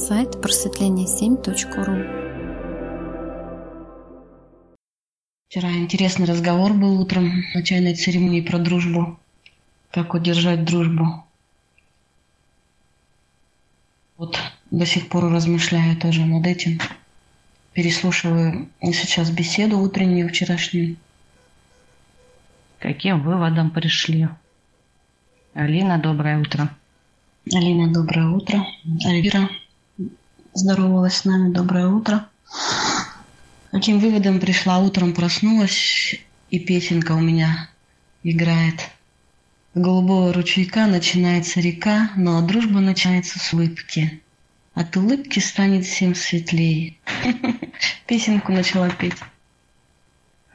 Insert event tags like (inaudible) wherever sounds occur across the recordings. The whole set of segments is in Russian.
Сайт просветление7.ру Вчера интересный разговор был утром на чайной церемонии про дружбу. Как удержать дружбу. Вот до сих пор размышляю тоже над этим. Переслушиваю сейчас беседу утреннюю, вчерашнюю. Каким выводом пришли? Алина, доброе утро. Алина, доброе утро. Альвира здоровалась с нами. Доброе утро. Каким выводом пришла? Утром проснулась, и песенка у меня играет. С голубого ручейка начинается река, но а дружба начинается с улыбки. От улыбки станет всем светлее. (laughs) Песенку начала петь.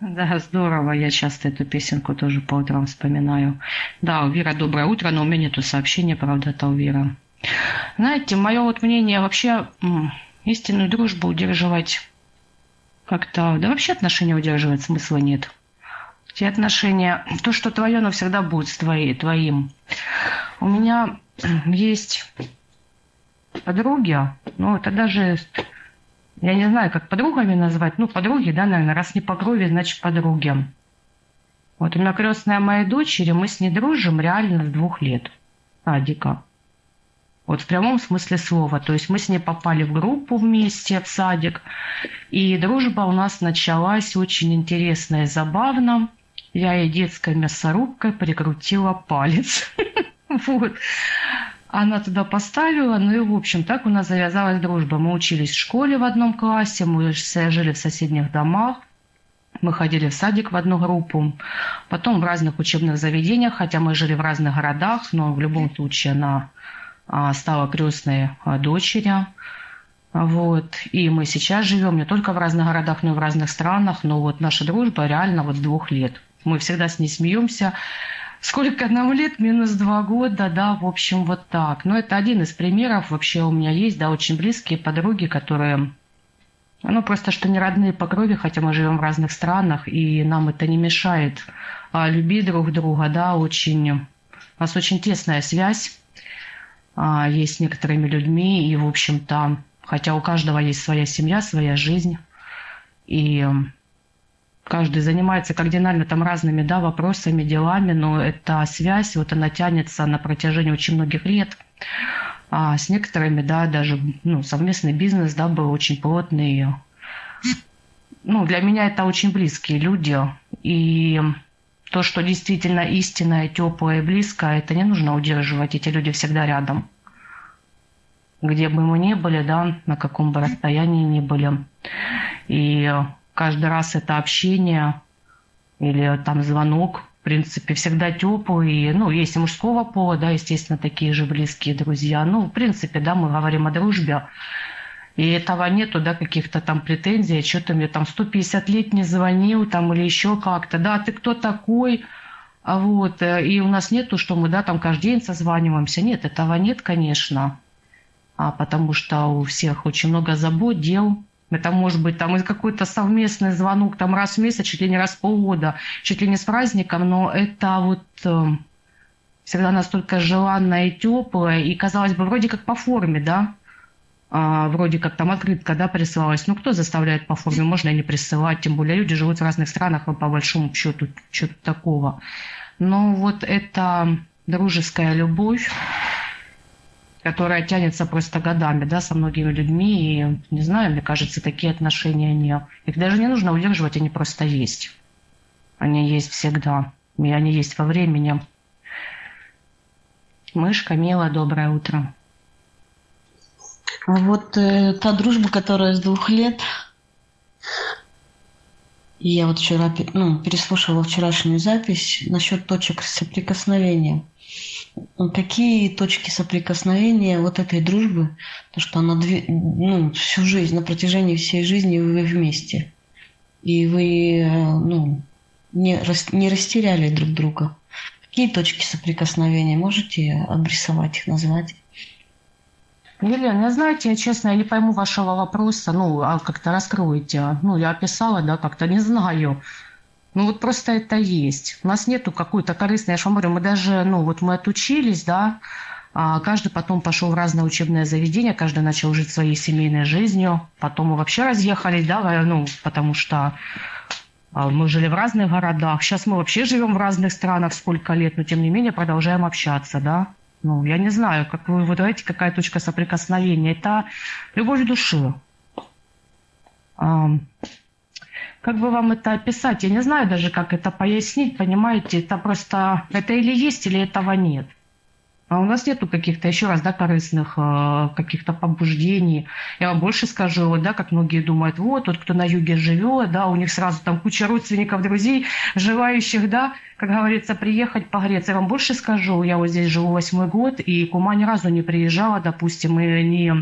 Да, здорово. Я часто эту песенку тоже по утрам вспоминаю. Да, Вера, доброе утро, но у меня нету сообщения, правда, Вера. Знаете, мое вот мнение вообще истинную дружбу удерживать как-то... Да вообще отношения удерживать смысла нет. Те отношения, то, что твое, оно всегда будет с твоей, твоим. У меня есть подруги, ну, это даже, я не знаю, как подругами назвать, ну, подруги, да, наверное, раз не по крови, значит, подруги. Вот у меня крестная моей дочери, мы с ней дружим реально с двух лет, садика. Вот в прямом смысле слова. То есть мы с ней попали в группу вместе в садик. И дружба у нас началась очень интересно и забавно я ей детской мясорубкой прикрутила палец. (laughs) Вот. Она туда поставила, ну и, в общем, так у нас завязалась дружба. Мы учились в школе в одном классе, мы жили в соседних домах, мы ходили в садик в одну группу, потом в разных учебных заведениях, хотя мы жили в разных городах, но в любом случае она стала крестной а, дочерью. Вот. И мы сейчас живем не только в разных городах, но и в разных странах, но вот наша дружба реально вот с двух лет. Мы всегда с ней смеемся. Сколько нам лет? Минус два года, да, в общем, вот так. Но это один из примеров. Вообще у меня есть, да, очень близкие подруги, которые ну, просто что не родные по крови, хотя мы живем в разных странах, и нам это не мешает а, любить друг друга, да, очень... У нас очень тесная связь а, есть с некоторыми людьми, и, в общем-то, хотя у каждого есть своя семья, своя жизнь, и каждый занимается кардинально там разными да, вопросами, делами, но эта связь, вот она тянется на протяжении очень многих лет. А с некоторыми, да, даже ну, совместный бизнес, да, был очень плотный. Ну, для меня это очень близкие люди. И то, что действительно истинное, теплое и близкое, это не нужно удерживать. Эти люди всегда рядом. Где бы мы ни были, да, на каком бы расстоянии ни были. И каждый раз это общение или там звонок, в принципе, всегда теплый. Ну, есть и мужского пола, да, естественно, такие же близкие друзья. Ну, в принципе, да, мы говорим о дружбе. И этого нету, да, каких-то там претензий, что ты мне там 150 лет не звонил там или еще как-то, да, ты кто такой, а вот, э, и у нас нету, что мы, да, там каждый день созваниваемся, нет, этого нет, конечно, а потому что у всех очень много забот, дел, это может быть там какой-то совместный звонок там раз в месяц, чуть ли не раз в полгода, чуть ли не с праздником, но это вот э, всегда настолько желанное и теплое, и казалось бы, вроде как по форме, да, а, вроде как там открытка, да, присылалась. Ну, кто заставляет по форме? Можно и не присылать, тем более люди живут в разных странах, по большому счету, что-то такого. Но вот эта дружеская любовь, которая тянется просто годами, да, со многими людьми. И, не знаю, мне кажется, такие отношения не... Их даже не нужно удерживать, они просто есть. Они есть всегда. И они есть во времени. Мышка, милая, доброе утро. А вот э, та дружба, которая с двух лет, я вот вчера ну, переслушивала вчерашнюю запись насчет точек соприкосновения – Какие точки соприкосновения вот этой дружбы, то что она ну, всю жизнь, на протяжении всей жизни вы вместе, и вы ну, не, не растеряли друг друга. Какие точки соприкосновения можете обрисовать их, назвать? Елена, знаете, я честно, я не пойму вашего вопроса, ну, а как-то раскройте. Ну, я описала, да, как-то не знаю. Ну вот просто это есть. У нас нету какой-то корыстной, я же говорю, мы даже, ну вот мы отучились, да, А каждый потом пошел в разное учебное заведение, каждый начал жить своей семейной жизнью. Потом мы вообще разъехались, да, ну, потому что а, мы жили в разных городах. Сейчас мы вообще живем в разных странах сколько лет, но тем не менее продолжаем общаться, да. Ну, я не знаю, как вы выдаете, какая точка соприкосновения. Это любовь души. А, как бы вам это описать? Я не знаю даже, как это пояснить, понимаете? Это просто, это или есть, или этого нет. А у нас нету каких-то, еще раз, да, корыстных э, каких-то побуждений. Я вам больше скажу, вот, да, как многие думают, вот, тот, кто на юге живет, да, у них сразу там куча родственников, друзей, желающих, да, как говорится, приехать погреться. Я вам больше скажу, я вот здесь живу восьмой год, и Кума ни разу не приезжала, допустим, мы не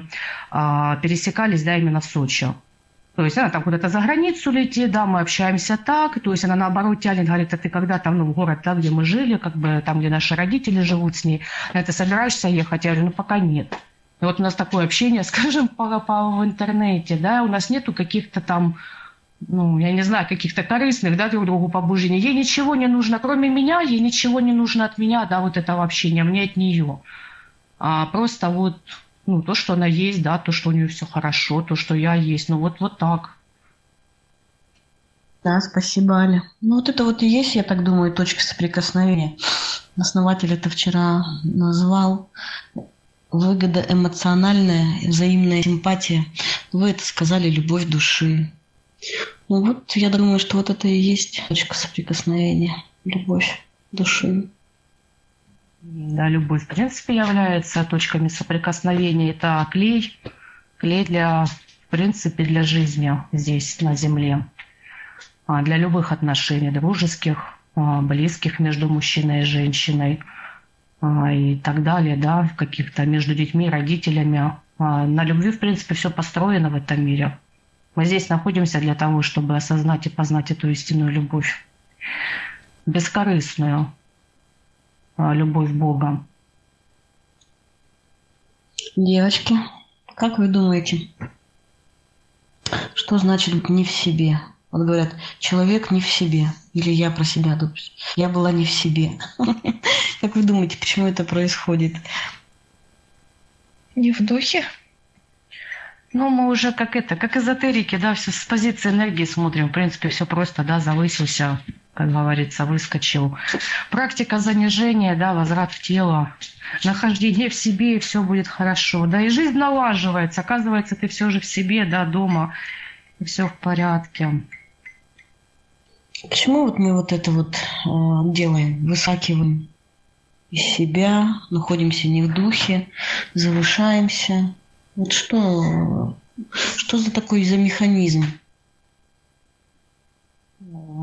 а, пересекались, да, именно в Сочи. То есть она там куда-то за границу летит, да, мы общаемся так, то есть она наоборот тянет, говорит, а ты когда там, ну, в город, да, где мы жили, как бы там, где наши родители живут с ней, а ты собираешься ехать? Я говорю, ну, пока нет. И вот у нас такое общение, (laughs) скажем, по, по, в интернете, да, у нас нету каких-то там, ну, я не знаю, каких-то корыстных, да, друг другу побуждений. Ей ничего не нужно, кроме меня, ей ничего не нужно от меня, да, вот этого общения, мне от нее. А просто вот ну, то, что она есть, да, то, что у нее все хорошо, то, что я есть. Ну, вот, вот так. Да, спасибо, Аля. Ну, вот это вот и есть, я так думаю, точка соприкосновения. Основатель это вчера назвал выгода эмоциональная, взаимная симпатия. Вы это сказали, любовь души. Ну вот, я думаю, что вот это и есть точка соприкосновения, любовь души. Да, любовь, в принципе, является точками соприкосновения. Это клей, клей для, в принципе, для жизни здесь, на Земле. А для любых отношений, дружеских, а, близких между мужчиной и женщиной а, и так далее, да, каких-то между детьми, родителями. На любви, в принципе, все построено в этом мире. Мы здесь находимся для того, чтобы осознать и познать эту истинную любовь. Бескорыстную, любовь Бога. Девочки, как вы думаете, что значит не в себе? Вот говорят, человек не в себе. Или я про себя думаю. Я была не в себе. (laughs) Как вы думаете, почему это происходит? Не в духе? Ну, мы уже как это, как эзотерики, да, все с позиции энергии смотрим. В принципе, все просто, да, завысился как говорится, выскочил. Практика занижения, да, возврат в тело, нахождение в себе, и все будет хорошо. Да, и жизнь налаживается. Оказывается, ты все же в себе, да, дома, и все в порядке. Почему вот мы вот это вот э, делаем, высакиваем из себя, находимся не в духе, завышаемся? Вот что, что за такой за механизм?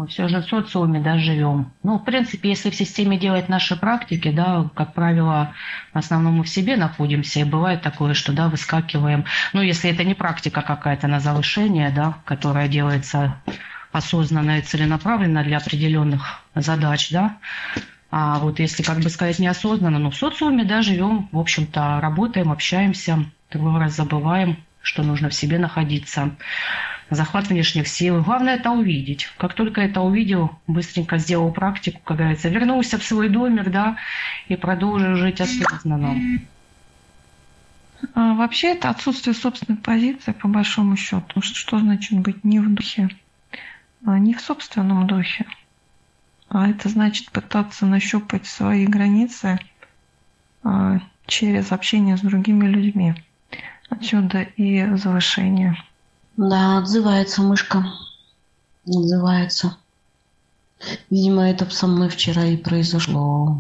Мы все же в социуме да, живем. Ну, в принципе, если в системе делать наши практики, да, как правило, в основном мы в себе находимся, и бывает такое, что, да, выскакиваем. Ну, если это не практика какая-то на завышение, да, которая делается осознанно и целенаправленно для определенных задач, да, а вот если, как бы сказать, неосознанно, но в социуме, да, живем, в общем-то, работаем, общаемся, другой раз забываем, что нужно в себе находиться захват внешних сил. Главное это увидеть. Как только это увидел, быстренько сделал практику, как говорится, вернулся в свой домик, да, и продолжил жить осознанно. А вообще это отсутствие собственной позиции, по большому счету. Что значит быть не в духе? А не в собственном духе. А это значит пытаться нащупать свои границы а, через общение с другими людьми. Отсюда и завышение. Да, отзывается мышка. Отзывается. Видимо, это со мной вчера и произошло.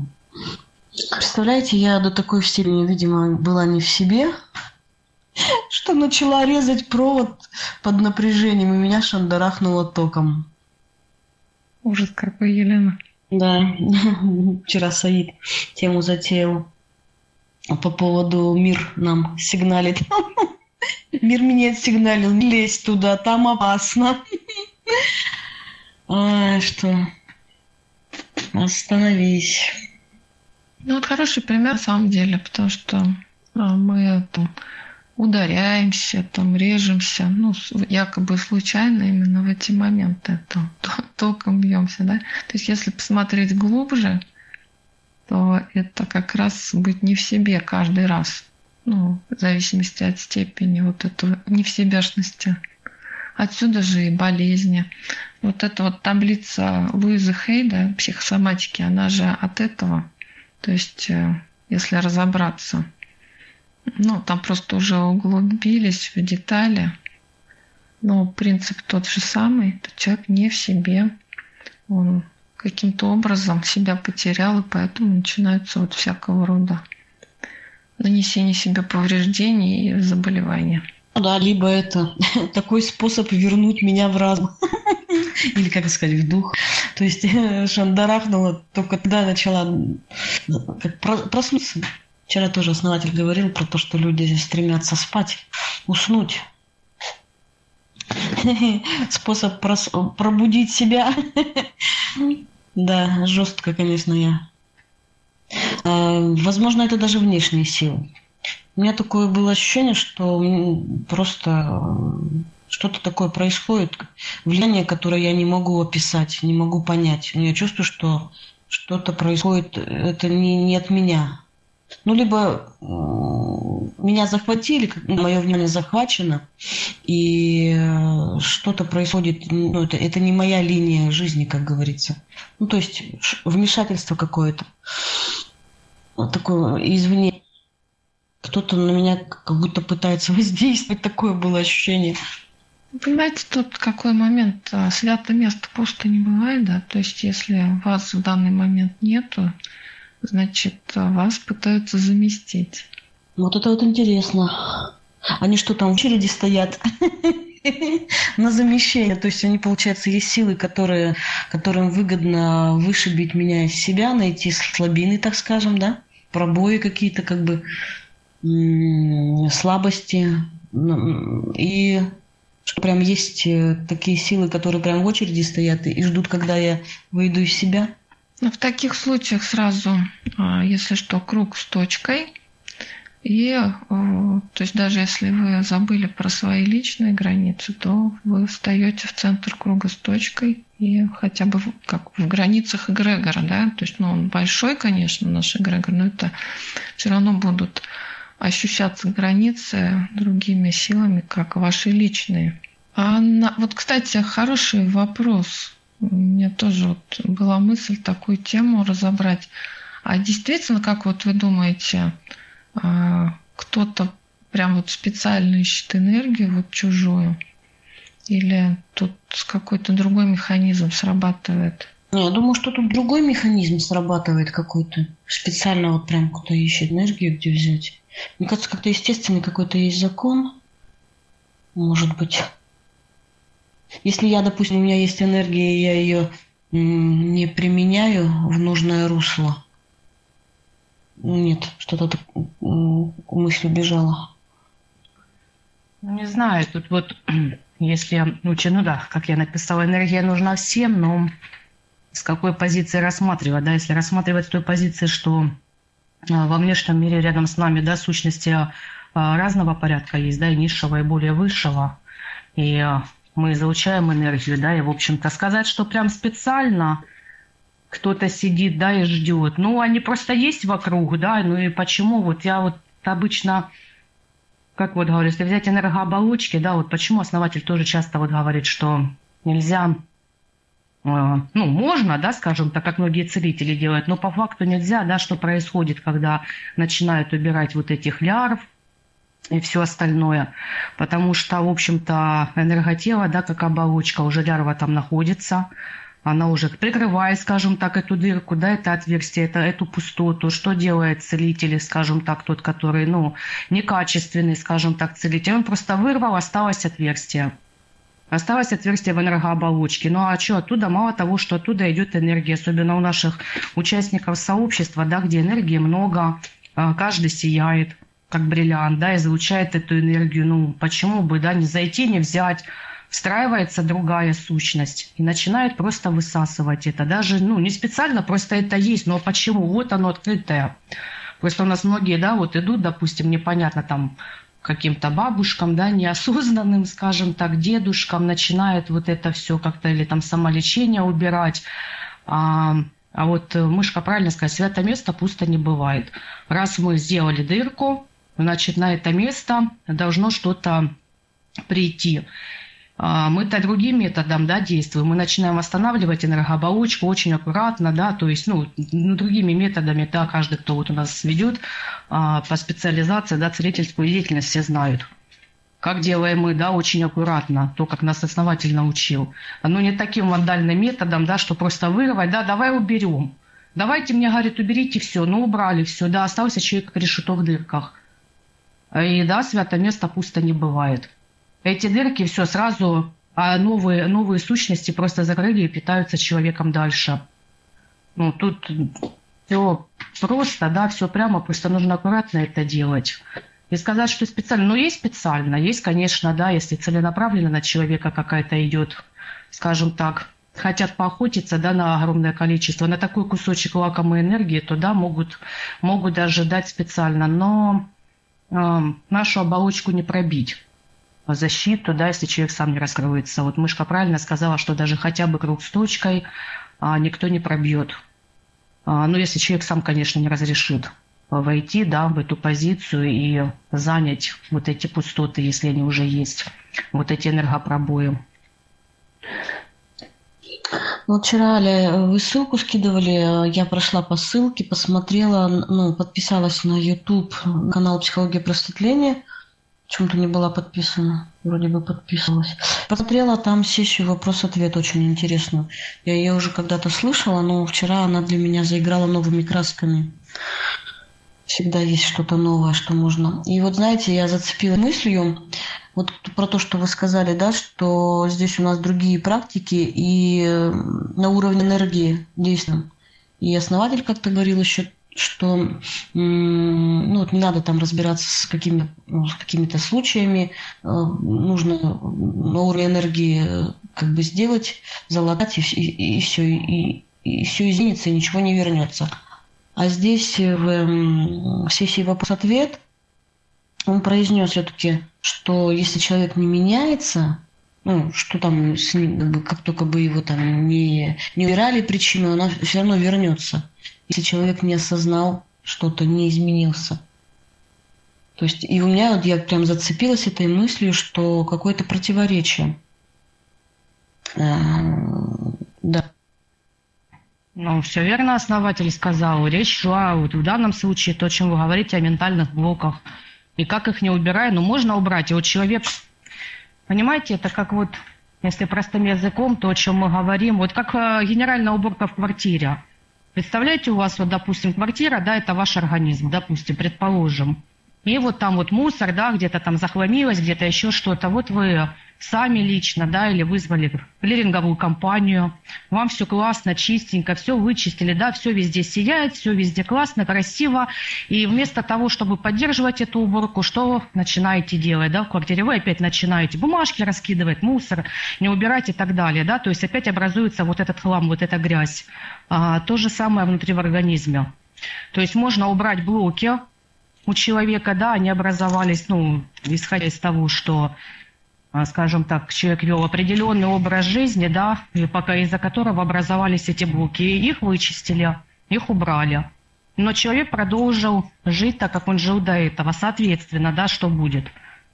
Представляете, я до такой степени, видимо, была не в себе, (laughs) что начала резать провод под напряжением, и меня шандарахнуло током. Ужас какой, Елена. Да, (laughs) вчера Саид тему затеял по поводу мир нам сигналит. (laughs) Мир меня сигналил, не лезь туда, там опасно. А, что? Остановись. Ну, вот хороший пример на самом деле, потому что а, мы там ударяемся, там режемся, ну, якобы случайно именно в эти моменты там, током бьемся, да. То есть, если посмотреть глубже, то это как раз быть не в себе каждый раз. Ну, в зависимости от степени вот этого не в. Отсюда же и болезни. Вот эта вот таблица Луизы Хейда психосоматики, она же от этого. То есть, э, если разобраться, ну, там просто уже углубились в детали, но принцип тот же самый, то человек не в себе, он каким-то образом себя потерял, и поэтому начинаются вот всякого рода нанесение себе повреждений и заболевания. Да, либо это (laughs) такой способ вернуть меня в разум. (laughs) Или, как сказать, в дух. То есть шандарахнула только тогда начала как проснуться. Вчера тоже основатель говорил про то, что люди стремятся спать, уснуть. (laughs) Способ пробудить себя. Да, жестко, конечно, я. А, возможно, это даже внешние силы. У меня такое было ощущение, что просто что-то такое происходит, влияние, которое я не могу описать, не могу понять. Я чувствую, что что-то происходит, это не, не от меня. Ну, либо меня захватили, мое внимание захвачено, и э, что-то происходит, ну, это, это не моя линия жизни, как говорится. Ну, то есть вмешательство какое-то. Вот такое извне. Кто-то на меня как будто пытается (laughs) воздействовать, такое было ощущение. Понимаете, тут какой момент? А, святое место пусто не бывает, да? То есть, если вас в данный момент нету, значит, вас пытаются заместить. Вот это вот интересно. Они что там в очереди стоят? (laughs) на замещение. То есть они, получается, есть силы, которые, которым выгодно вышибить меня из себя, найти слабины, так скажем, да, пробои какие-то, как бы слабости. И что прям есть э, такие силы, которые прям в очереди стоят и ждут, когда я выйду из себя. Ну, в таких случаях сразу, а, если что, круг с точкой. И, э, то есть даже если вы забыли про свои личные границы, то вы встаете в центр круга с точкой и хотя бы как в границах эгрегора, да, то есть, ну, он большой, конечно, наш эгрегор, но это все равно будут ощущаться границы другими силами, как ваши личные. А на, вот, кстати, хороший вопрос. У меня тоже вот была мысль такую тему разобрать. А действительно, как вот вы думаете, а, кто-то прям вот специально ищет энергию вот чужую? Или тут какой-то другой механизм срабатывает? Не, я думаю, что тут другой механизм срабатывает какой-то. Специально вот прям кто ищет энергию, где взять. Мне кажется, как-то естественный какой-то есть закон. Может быть. Если я, допустим, у меня есть энергия, и я ее не применяю в нужное русло, нет, что-то так мысль убежала. Ну, не знаю, тут вот, (clears throat) если, ну, ну да, как я написала, энергия нужна всем, но с какой позиции рассматривать, да, если рассматривать с той позиции, что а, во внешнем мире рядом с нами, да, сущности а, разного порядка есть, да, и низшего, и более высшего, и а, мы излучаем энергию, да, и, в общем-то, сказать, что прям специально кто-то сидит, да, и ждет, ну, они просто есть вокруг, да, ну, и почему, вот я вот обычно, как вот говорю, если взять энергооболочки, да, вот почему основатель тоже часто вот говорит, что нельзя ну, можно, да, скажем, так как многие целители делают, но по факту нельзя, да, что происходит, когда начинают убирать вот этих лярв, и все остальное. Потому что, в общем-то, энерготело, да, как оболочка, уже лярва там находится, она уже прикрывает, скажем так, эту дырку, да, это отверстие, это, эту пустоту. Что делает целитель, скажем так, тот, который, ну, некачественный, скажем так, целитель? Он просто вырвал, осталось отверстие. Осталось отверстие в энергооболочке. Ну а что оттуда? Мало того, что оттуда идет энергия, особенно у наших участников сообщества, да, где энергии много, а, каждый сияет как бриллиант, да, излучает эту энергию. Ну, почему бы, да, не зайти, не взять, встраивается другая сущность и начинает просто высасывать это. Даже, ну, не специально, просто это есть. Но почему? Вот оно открытое. Просто у нас многие, да, вот идут, допустим, непонятно там каким-то бабушкам, да, неосознанным, скажем так, дедушкам начинают вот это все как-то или там самолечение убирать. А, А вот мышка правильно сказать, свято место пусто не бывает. Раз мы сделали дырку, значит, на это место должно что-то прийти. А, мы-то другим методом да, действуем. Мы начинаем останавливать энергооболочку очень аккуратно, да, то есть, ну, ну, другими методами, да, каждый, кто вот у нас ведет а, по специализации, да, целительскую деятельность, все знают. Как делаем мы, да, очень аккуратно, то, как нас основатель научил. Оно не таким вандальным методом, да, что просто вырвать, да, давай уберем. Давайте мне, говорит, уберите все, ну убрали все, да, остался человек как решето в дырках. И да, святое место пусто не бывает. Эти дырки все сразу, а новые, новые сущности просто закрыли и питаются человеком дальше. Ну, тут все просто, да, все прямо, просто нужно аккуратно это делать. И сказать, что специально, ну, есть специально, есть, конечно, да, если целенаправленно на человека какая-то идет, скажем так, хотят поохотиться, да, на огромное количество, на такой кусочек лакомой энергии, то, да, могут, могут даже дать специально, но нашу оболочку не пробить защиту, да, если человек сам не раскроется. Вот мышка правильно сказала, что даже хотя бы круг с точкой а, никто не пробьет. А, ну, если человек сам, конечно, не разрешит войти да, в эту позицию и занять вот эти пустоты, если они уже есть, вот эти энергопробои. Ну, вчера, Аля, вы ссылку скидывали, я прошла по ссылке, посмотрела, ну, подписалась на YouTube канал «Психология просветления», почему-то не была подписана, вроде бы подписывалась. Посмотрела там сессию вопрос-ответ очень интересную. Я ее уже когда-то слышала, но вчера она для меня заиграла новыми красками всегда есть что-то новое, что можно. И вот знаете, я зацепила мыслью вот про то, что вы сказали, да, что здесь у нас другие практики и э, на уровне энергии действуем. И основатель как-то говорил еще, что ну, вот не надо там разбираться с, какими, ну, какими-то случаями, э, нужно на уровне энергии э, как бы сделать, залатать и, и, и все, и, и все изменится, и ничего не вернется. А здесь э, в сессии вопрос-ответ он произнес все-таки, что если человек не меняется, ну, что там с ним, как только бы его там не, не убирали причину, она все равно вернется. Если человек не осознал что-то, не изменился. То есть и у меня вот я прям зацепилась этой мыслью, что какое-то противоречие. А, да. Ну, все верно основатель сказал. Речь шла вот в данном случае, то, о чем вы говорите, о ментальных блоках. И как их не убирая, ну, можно убрать. И вот человек, понимаете, это как вот, если простым языком, то, о чем мы говорим, вот как э, генеральная уборка в квартире. Представляете, у вас вот, допустим, квартира, да, это ваш организм, допустим, предположим. И вот там вот мусор, да, где-то там захламилось, где-то еще что-то. Вот вы сами лично, да, или вызвали клиринговую компанию, вам все классно, чистенько, все вычистили, да, все везде сияет, все везде классно, красиво, и вместо того, чтобы поддерживать эту уборку, что начинаете делать, да, в квартире, вы опять начинаете бумажки раскидывать, мусор, не убирать и так далее, да, то есть опять образуется вот этот хлам, вот эта грязь. А, то же самое внутри в организме. То есть можно убрать блоки у человека, да, они образовались, ну, исходя из того, что а, скажем так, человек вел определенный образ жизни, да, и пока из-за которого образовались эти блоки, и их вычистили, их убрали. Но человек продолжил жить так, как он жил до этого. Соответственно, да, что будет?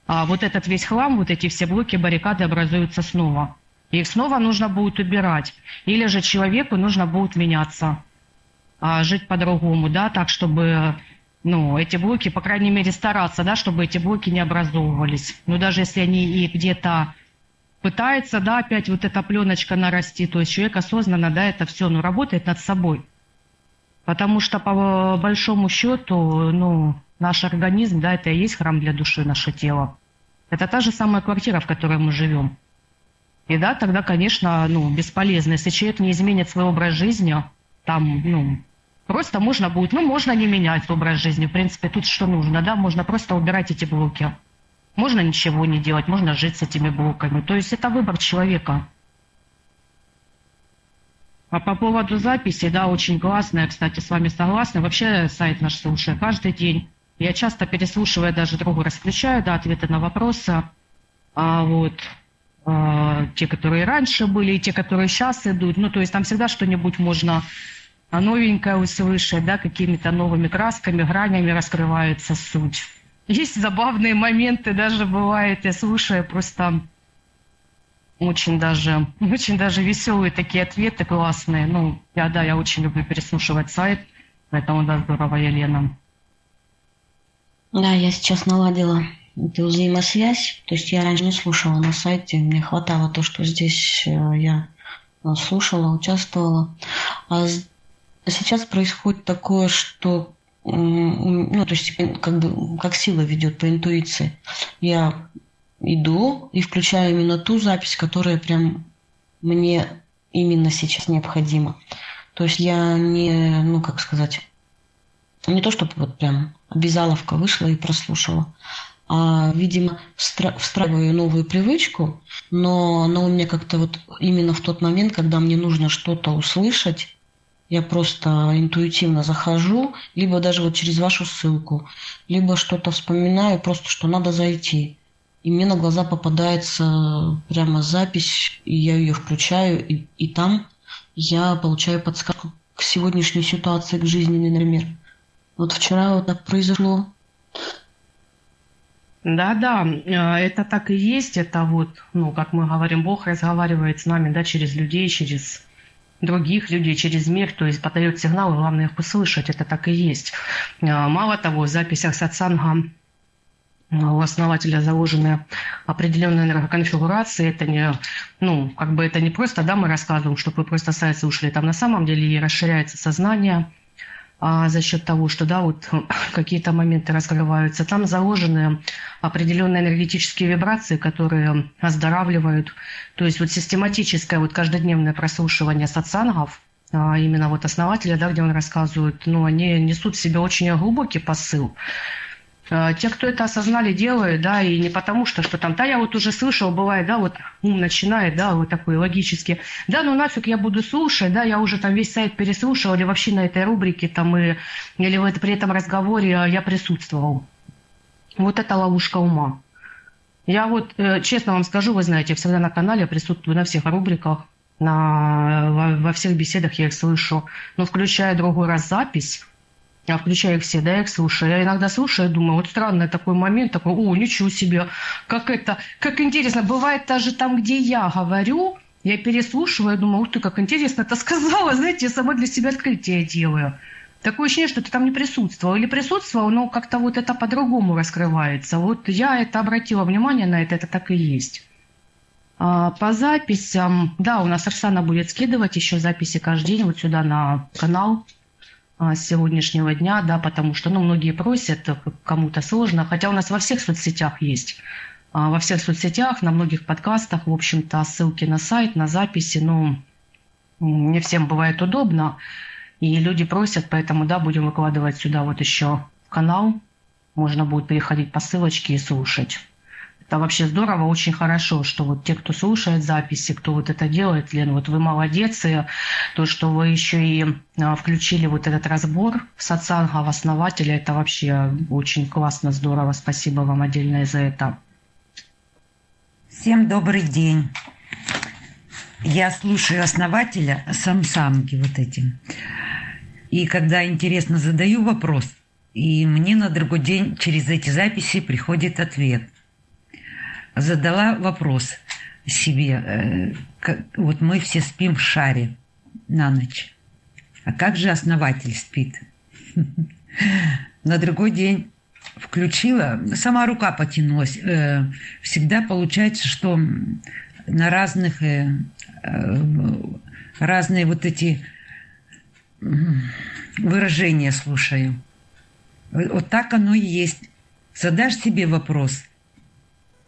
А вот этот весь хлам, вот эти все блоки, баррикады образуются снова. их снова нужно будет убирать. Или же человеку нужно будет меняться, а, жить по-другому, да, так, чтобы ну, эти блоки, по крайней мере, стараться, да, чтобы эти блоки не образовывались. Но даже если они и где-то пытаются, да, опять вот эта пленочка нарасти, то есть человек осознанно, да, это все, ну, работает над собой. Потому что по большому счету, ну, наш организм, да, это и есть храм для души, наше тело. Это та же самая квартира, в которой мы живем. И да, тогда, конечно, ну, бесполезно. Если человек не изменит свой образ жизни, там, ну, Просто можно будет, ну, можно не менять образ жизни. В принципе, тут что нужно, да, можно просто убирать эти блоки. Можно ничего не делать, можно жить с этими блоками. То есть это выбор человека. А по поводу записи, да, очень классно, я, кстати, с вами согласна. Вообще сайт наш слушаю каждый день. Я часто переслушивая даже другу расключаю, да, ответы на вопросы. А вот а, те, которые раньше были, и те, которые сейчас идут. Ну, то есть там всегда что-нибудь можно новенькое услышать, да, какими-то новыми красками, гранями раскрывается суть. Есть забавные моменты, даже бывает, я слушаю просто очень даже, (laughs) очень даже веселые такие ответы классные. Ну, я, да, я очень люблю переслушивать сайт, поэтому, да, здорово, Елена. Да, я сейчас наладила эту взаимосвязь. То есть я раньше не слушала на сайте, мне хватало то, что здесь э, я э, слушала, участвовала. А сейчас происходит такое, что ну, то есть как бы как сила ведет по интуиции. Я иду и включаю именно ту запись, которая прям мне именно сейчас необходима. То есть я не, ну как сказать, не то чтобы вот прям обязаловка вышла и прослушала, а, видимо, встраиваю новую привычку, но она у меня как-то вот именно в тот момент, когда мне нужно что-то услышать, я просто интуитивно захожу, либо даже вот через вашу ссылку, либо что-то вспоминаю, просто что надо зайти. И мне на глаза попадается прямо запись, и я ее включаю, и, и там я получаю подсказку к сегодняшней ситуации, к жизни, например. Вот вчера вот так произошло. Да, да, э, это так и есть. Это вот, ну, как мы говорим, Бог разговаривает с нами, да, через людей, через других людей, через мир, то есть подает сигналы, главное их услышать, это так и есть. Э, мало того, в записях сатсанга э, у основателя заложены определенные энергоконфигурации. Это не, ну, как бы это не просто, да, мы рассказываем, чтобы вы просто сайт слушали. Там на самом деле и расширяется сознание, а за счет того, что да, вот (laughs) какие-то моменты раскрываются. Там заложены определенные энергетические вибрации, которые оздоравливают. То есть вот систематическое вот каждодневное прослушивание сатсангов, а именно вот основателя, да, где он рассказывает, ну, они несут в себе очень глубокий посыл. Э, те, кто это осознали, делают, да, и не потому что, что там, да, я вот уже слышал, бывает, да, вот ум начинает, да, вот такой логически, да, ну нафиг я буду слушать, да, я уже там весь сайт переслушал, или вообще на этой рубрике там, и, или вот при этом разговоре я присутствовал. Вот это ловушка ума. Я вот, э, честно вам скажу, вы знаете, всегда на канале присутствую на всех рубриках, на, во, во всех беседах я их слышу, но включая другой раз запись, я включаю их все, да, я их слушаю. Я иногда слушаю, думаю, вот странный такой момент, такой, о, ничего себе, как это, как интересно. Бывает даже там, где я говорю, я переслушиваю, думаю, ух ты, как интересно это сказала, (laughs) знаете, я сама для себя открытие делаю. Такое ощущение, что ты там не присутствовал. Или присутствовал, но как-то вот это по-другому раскрывается. Вот я это обратила внимание на это, это так и есть. А, по записям, да, у нас Оксана будет скидывать еще записи каждый день вот сюда на канал а, сегодняшнего дня, да, потому что, ну, многие просят, кому-то сложно, хотя у нас во всех соцсетях есть, а, во всех соцсетях, на многих подкастах, в общем-то, ссылки на сайт, на записи, ну, не всем бывает удобно, и люди просят, поэтому, да, будем выкладывать сюда вот еще канал, можно будет переходить по ссылочке и слушать. Это вообще здорово, очень хорошо, что вот те, кто слушает записи, кто вот это делает, Лен, вот вы молодец, и то, что вы еще и а, включили вот этот разбор сатсанга, в основателя, это вообще очень классно, здорово, спасибо вам отдельное за это. Всем добрый день. Я слушаю основателя самсанги вот эти. И когда интересно задаю вопрос, и мне на другой день через эти записи приходит ответ – задала вопрос себе. Э, вот мы все спим в шаре на ночь. А как же основатель спит? (laughs) На другой день включила, сама рука потянулась. Э, всегда получается, что на разных э, разные вот эти выражения слушаю. Вот так оно и есть. Задашь себе вопрос –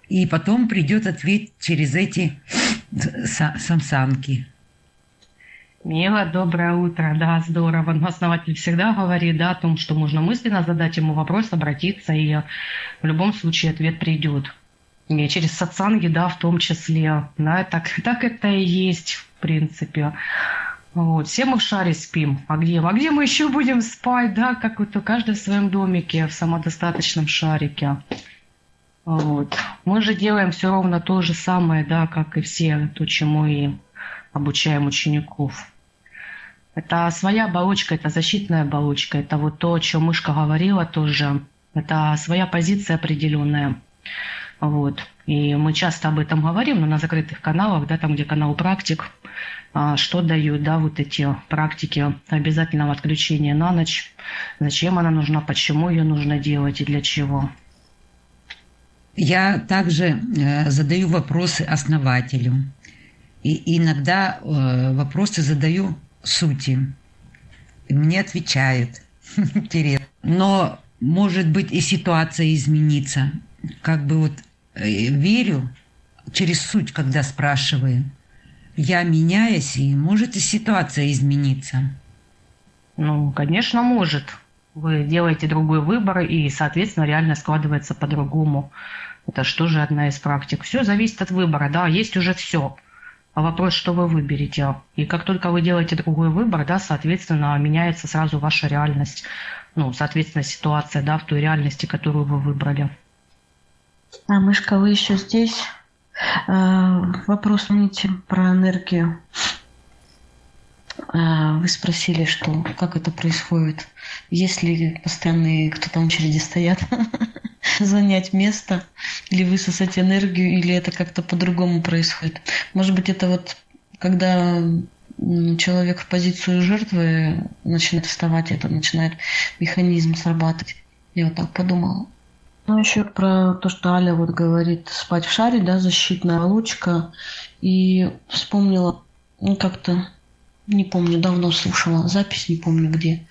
и потом придет ответ через эти самсанки. Мила, доброе утро. Да, здорово. Но основатель всегда говорит да, о том, что можно мысленно задать ему вопрос, обратиться, и в любом случае ответ придет. И через сатсанги, да, в том числе. Да, так, так это и есть, в принципе. Вот. Все мы в шаре спим. А где? А где мы еще будем спать, да, как вот каждый в своем домике, в самодостаточном шарике. Вот. Мы же делаем все ровно то же самое, да, как и все, то, чему и обучаем учеников. Это своя оболочка, это защитная оболочка. Это вот то, о чем Мышка говорила тоже. Это своя позиция определенная. Вот. И мы часто об этом говорим, но на закрытых каналах, да, там, где канал практик, а, что дают, да, вот эти практики обязательного отключения на ночь, зачем она нужна, почему ее нужно делать и для чего. Я также э, задаю вопросы основателю. И иногда э, вопросы задаю сути. И мне отвечают. Интересно. Но может быть и ситуация изменится. Как бы вот э, верю через суть, когда спрашиваю. Я меняюсь, и может и ситуация измениться. Ну, конечно, может. Вы делаете другой выбор, и, соответственно, реально складывается по-другому. Это что же одна из практик? Все зависит от выбора, да, есть уже все. А вопрос, что вы выберете. И как только вы делаете другой выбор, да, соответственно, меняется сразу ваша реальность. Ну, соответственно, ситуация, да, в той реальности, которую вы выбрали. А, Мышка, вы еще здесь? Э, вопрос, помните, про энергию. Э, вы спросили, что, как это происходит. Если постоянные кто-то в очереди стоят, (laughs) занять место или высосать энергию, или это как-то по-другому происходит. Может быть, это вот когда человек в позицию жертвы начинает вставать, это начинает механизм срабатывать. Я вот так подумала. Ну, еще про то, что Аля вот говорит, спать в шаре, да, защитная лучка. И вспомнила, ну, как-то, не помню, давно слушала запись, не помню где,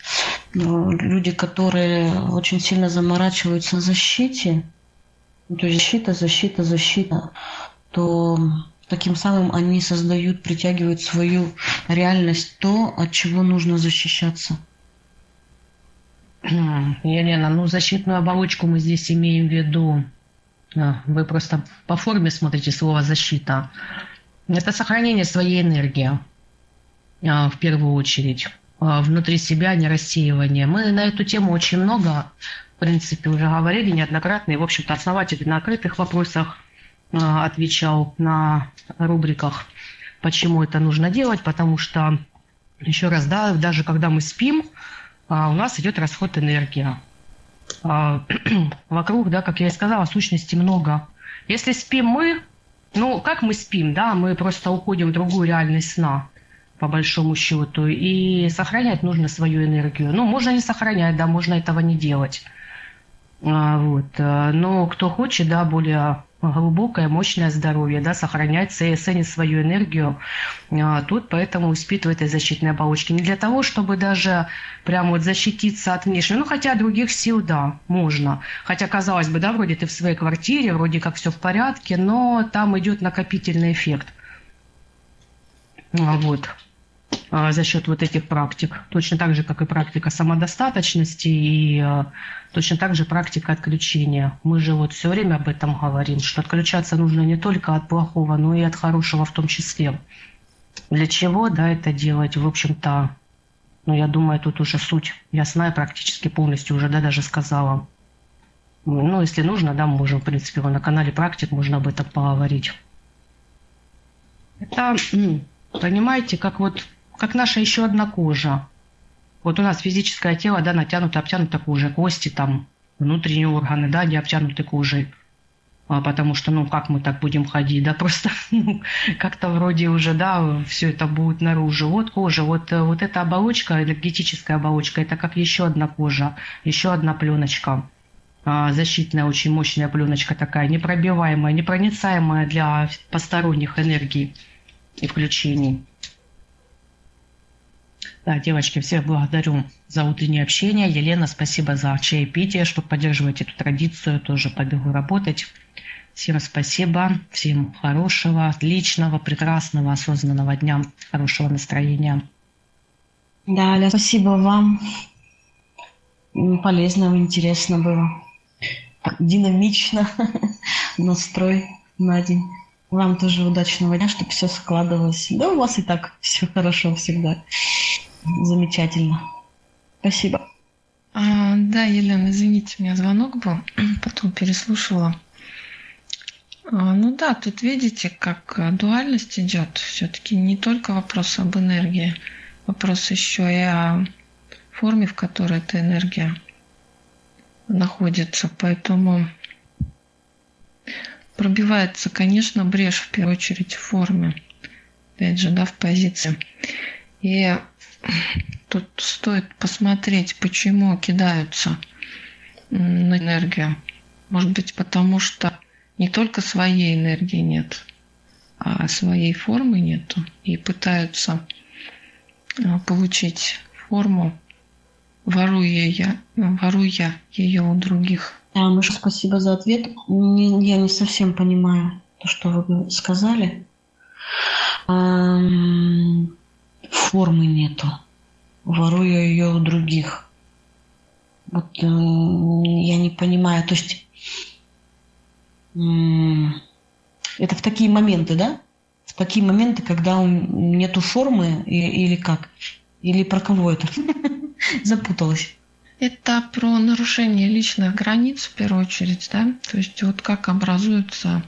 люди, которые очень сильно заморачиваются в защите, то есть защита, защита, защита, то таким самым они создают, притягивают свою реальность то, от чего нужно защищаться. Елена, ну защитную оболочку мы здесь имеем в виду. А, вы просто по форме смотрите слово защита. Это сохранение своей энергии в первую очередь. А, внутри себя, не рассеивание. Мы на эту тему очень много, в принципе, уже говорили неоднократно. И, в общем-то, основатель на открытых вопросах а, отвечал на рубриках, почему это нужно делать. Потому что, еще раз, да, даже когда мы спим, а, у нас идет расход энергии. (clears throat) Вокруг, да, как я и сказала, сущности много. Если спим мы, ну, как мы спим, да, мы просто уходим в другую реальность сна по большому счету. И сохранять нужно свою энергию. Ну, можно не сохранять, да, можно этого не делать. А, вот. Э, но кто хочет, да, более глубокое, мощное здоровье, да, сохранять, ценить свою энергию, а, тут поэтому спит в этой защитной оболочке. Не для того, чтобы даже прям вот защититься от внешнего, ну, хотя других сил, да, можно. Хотя, казалось бы, да, вроде ты в своей квартире, вроде как все в порядке, но там идет накопительный эффект. А, вот. А, за счет вот этих практик. Точно так же, как и практика самодостаточности и а, точно так же практика отключения. Мы же вот все время об этом говорим, что отключаться нужно не только от плохого, но и от хорошего в том числе. Для чего, да, это делать? В общем-то, ну, я думаю, тут уже суть ясна и практически полностью уже, да, даже сказала. Ну, если нужно, да, мы можем, в принципе, на канале практик можно об этом поговорить. Это, (clears throat) понимаете, как вот как наша еще одна кожа. Вот у нас физическое тело, да, натянуто, обтянуто кожей, кости там, внутренние органы, да, не обтянуты кожей. А потому что, ну, как мы так будем ходить, да, (laughs) просто ну, как-то вроде уже, да, все это будет наружу. Вот кожа, вот, вот эта оболочка, энергетическая оболочка, это как еще одна кожа, еще одна пленочка а, защитная, очень мощная пленочка такая, непробиваемая, непроницаемая для посторонних энергий и включений. Да, девочки, всех благодарю за утреннее общение. Елена, спасибо за чаепитие, что поддерживаете эту традицию. Тоже побегу работать. Всем спасибо, всем хорошего, отличного, прекрасного, осознанного дня, хорошего настроения. Да, Аля, спасибо вам. Полезно, интересно было. Динамично (laughs) настрой на день. Вам тоже удачного дня, чтобы все складывалось. Да у вас и так все хорошо всегда. Замечательно. Спасибо. А, да, Елена, извините, у меня звонок был, (clears throat) потом переслушивала. А, ну да, тут видите, как дуальность идет. Все-таки не только вопрос об энергии. Вопрос еще и о форме, в которой эта энергия находится. Поэтому пробивается, конечно, брешь в первую очередь в форме. Опять же, да, в позиции. И тут стоит посмотреть, почему кидаются на энергию. Может быть, потому что не только своей энергии нет, а своей формы нету. И пытаются а, получить форму, воруя, я, воруя ее у других. Да, Мыша, спасибо за ответ. Не, я не совсем понимаю то, что вы сказали. Формы нету. Воруя ее у других. Вот э, я не понимаю. То есть это в такие моменты, да? В такие моменты, когда нету формы или как? Или про кого это? (laughs) Запуталась. Это про нарушение личных границ в первую очередь, да? То есть вот как образуется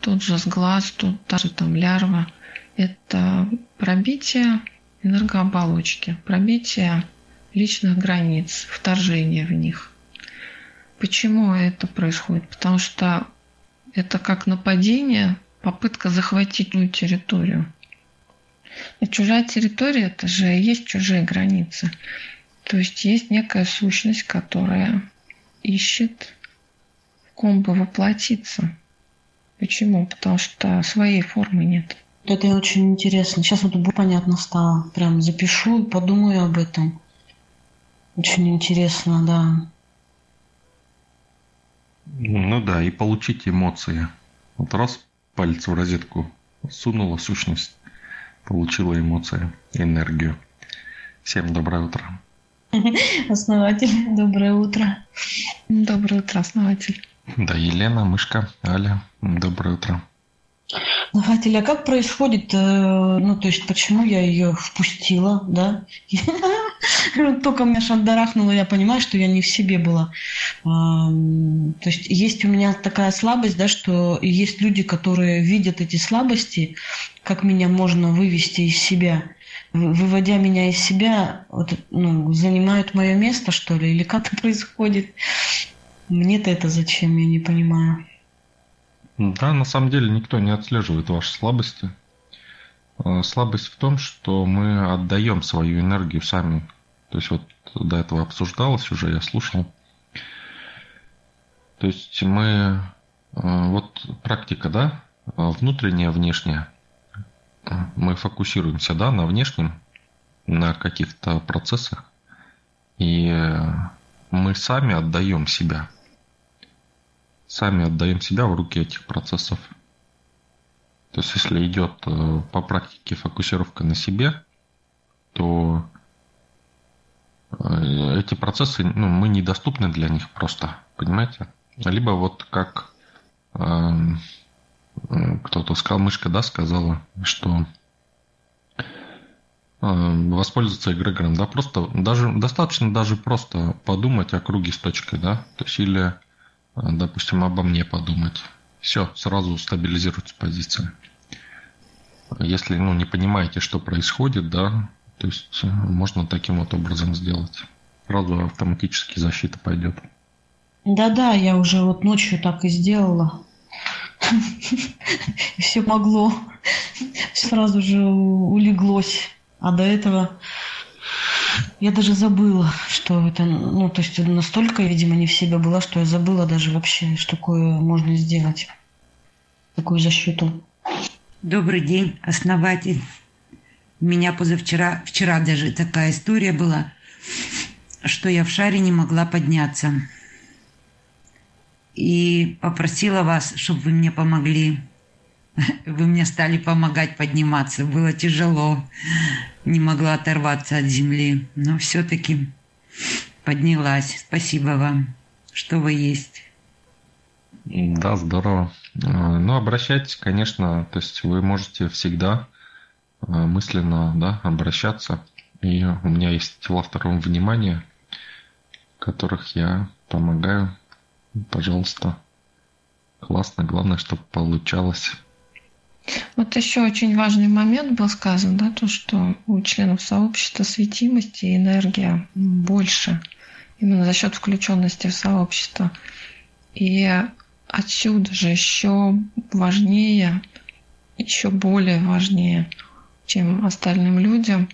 тот же сглаз, тут даже там лярва. Это пробитие энергооболочки, пробитие личных границ, вторжение в них. Почему это происходит? Потому что это как нападение, попытка захватить чужую территорию. И чужая территория – это же и есть чужие границы. То есть есть некая сущность, которая ищет, в ком бы воплотиться. Почему? Потому что своей формы нет. Это очень интересно. Сейчас вот понятно стало. Прям запишу и подумаю об этом. Очень интересно, да. Ну да, и получить эмоции. Вот раз палец в розетку сунула сущность, получила эмоции, энергию. Всем доброе утро. (laughs) Основатель, доброе утро. Доброе утро, основатель. Да, Елена, Мышка, Аля, доброе утро. Основатель, а как происходит, э, ну, то есть, почему я ее впустила, да? (laughs) Только меня шандарахнуло, я понимаю, что я не в себе была. То есть, есть у меня такая слабость, да, что есть люди, которые видят эти слабости, как меня можно вывести из себя выводя меня из себя, вот, ну, занимают мое место, что ли, или как это происходит? Мне-то это зачем, я не понимаю. Да, на самом деле никто не отслеживает ваши слабости. А, слабость в том, что мы отдаем свою энергию сами. То есть вот до этого обсуждалось уже, я слушал. То есть мы, а, вот практика, да, внутренняя, внешняя. Мы фокусируемся, да, на внешнем, на каких-то процессах. И мы сами отдаем себя сами отдаем себя в руки этих процессов. То есть, если идет э, по практике фокусировка на себе, то э, эти процессы, ну, мы недоступны для них просто, понимаете? Либо вот как э, кто-то сказал, мышка, да, сказала, что э, воспользоваться эгрегором, да, просто даже достаточно даже просто подумать о круге с точкой, да, то есть или допустим, обо мне подумать. Все, сразу стабилизируется позиция. Если ну, не понимаете, что происходит, да, то есть э, можно таким вот образом сделать. Сразу автоматически защита пойдет. Да-да, я уже вот ночью так и сделала. (laughs) Все могло. Сразу же улеглось. А до этого я даже забыла, что это, ну, то есть настолько, видимо, не в себе была, что я забыла даже вообще, что такое можно сделать, такую защиту. Добрый день, основатель. У меня позавчера, вчера даже такая история была, что я в шаре не могла подняться. И попросила вас, чтобы вы мне помогли. Вы мне стали помогать подниматься. Было тяжело не могла оторваться от земли, но все-таки поднялась. Спасибо вам, что вы есть. Да, здорово. А, ну, обращайтесь, конечно, то есть вы можете всегда а, мысленно да, обращаться. И у меня есть тела второго внимания, которых я помогаю. Пожалуйста. Классно. Главное, чтобы получалось. Вот еще очень важный момент был сказан, да, то, что у членов сообщества светимости и энергия больше, именно за счет включенности в сообщество. И отсюда же еще важнее, еще более важнее, чем остальным людям,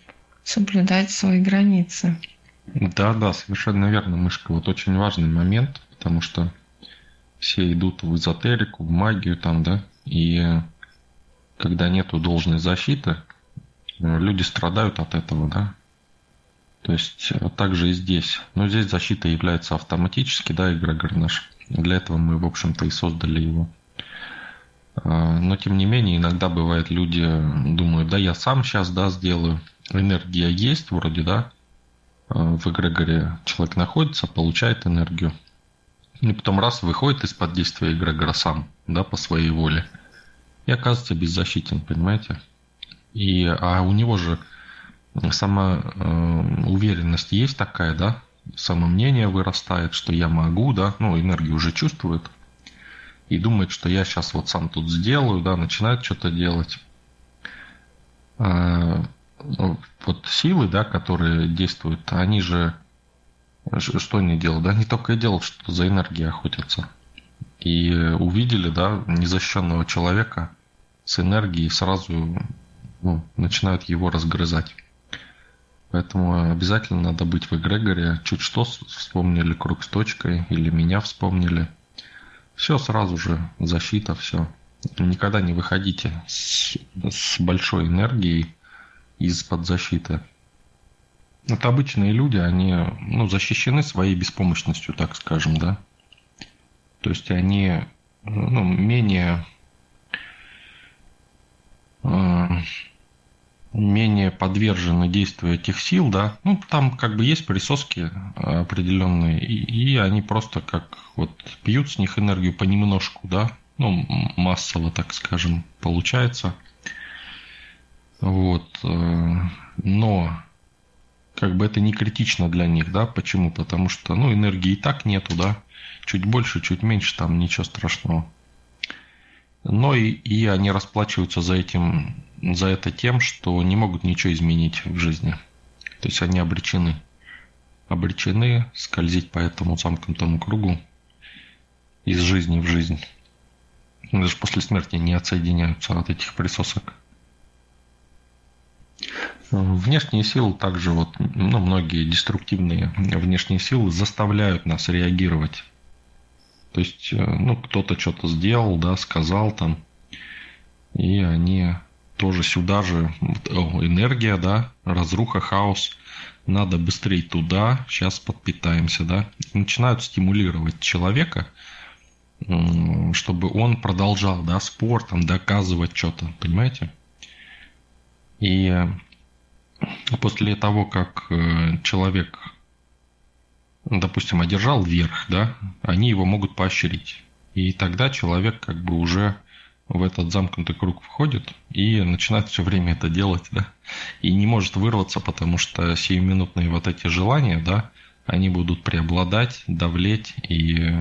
соблюдать свои границы. Да, да, совершенно верно, Мышка. Вот очень важный момент, потому что все идут в эзотерику, в магию там, да, и когда нету должной защиты, люди страдают от этого, да. То есть э, также и здесь. Но здесь защита является автоматически, да, эгрегор наш. Для этого мы, в общем-то, и создали его. А, но, тем не менее, иногда бывает, люди думают, да, я сам сейчас, да, сделаю. Энергия есть вроде, да, в эгрегоре человек находится, получает энергию. И потом раз выходит из-под действия эгрегора сам, да, по своей воле – и оказывается беззащитен, понимаете? И, а у него же сама э, уверенность есть такая, да, самомнение вырастает, что я могу, да, ну, энергию уже чувствует, и думает, что я сейчас вот сам тут сделаю, да, начинает что-то делать. А, вот силы, да, которые действуют, они же, что они делают? Да, они только и делают, что за энергией охотятся и увидели, да, незащищенного человека с энергией, сразу ну, начинают его разгрызать. Поэтому обязательно надо быть в эгрегоре. Чуть что вспомнили круг с точкой или меня вспомнили. Все сразу же, защита, все. Никогда не выходите с, с большой энергией из-под защиты. Это обычные люди, они ну, защищены своей беспомощностью, так скажем, да. То есть они ну, менее э, менее подвержены действию этих сил, да, ну, там как бы есть присоски определенные, и, и они просто как вот пьют с них энергию понемножку, да, ну, массово, так скажем, получается. Вот, э, но как бы это не критично для них, да, почему? Потому что, ну, энергии и так нету, да, Чуть больше, чуть меньше, там ничего страшного. Но и, и они расплачиваются за, этим, за это тем, что не могут ничего изменить в жизни. То есть они обречены. Обречены скользить по этому замкнутому кругу из жизни в жизнь. Даже после смерти не отсоединяются от этих присосок. Внешние силы также вот, ну, многие деструктивные внешние силы заставляют нас реагировать то есть, э, ну, кто-то что-то сделал, да, сказал там, и они тоже сюда же, о, энергия, да, разруха, хаос, надо быстрее туда, сейчас подпитаемся, да, начинают стимулировать человека, чтобы он продолжал, да, спортом доказывать что-то, понимаете? И э, после того, как э, человек допустим, одержал верх, да, они его могут поощрить. И тогда человек как бы уже в этот замкнутый круг входит и начинает все время это делать, да, и не может вырваться, потому что сиюминутные вот эти желания, да, они будут преобладать, давлеть, и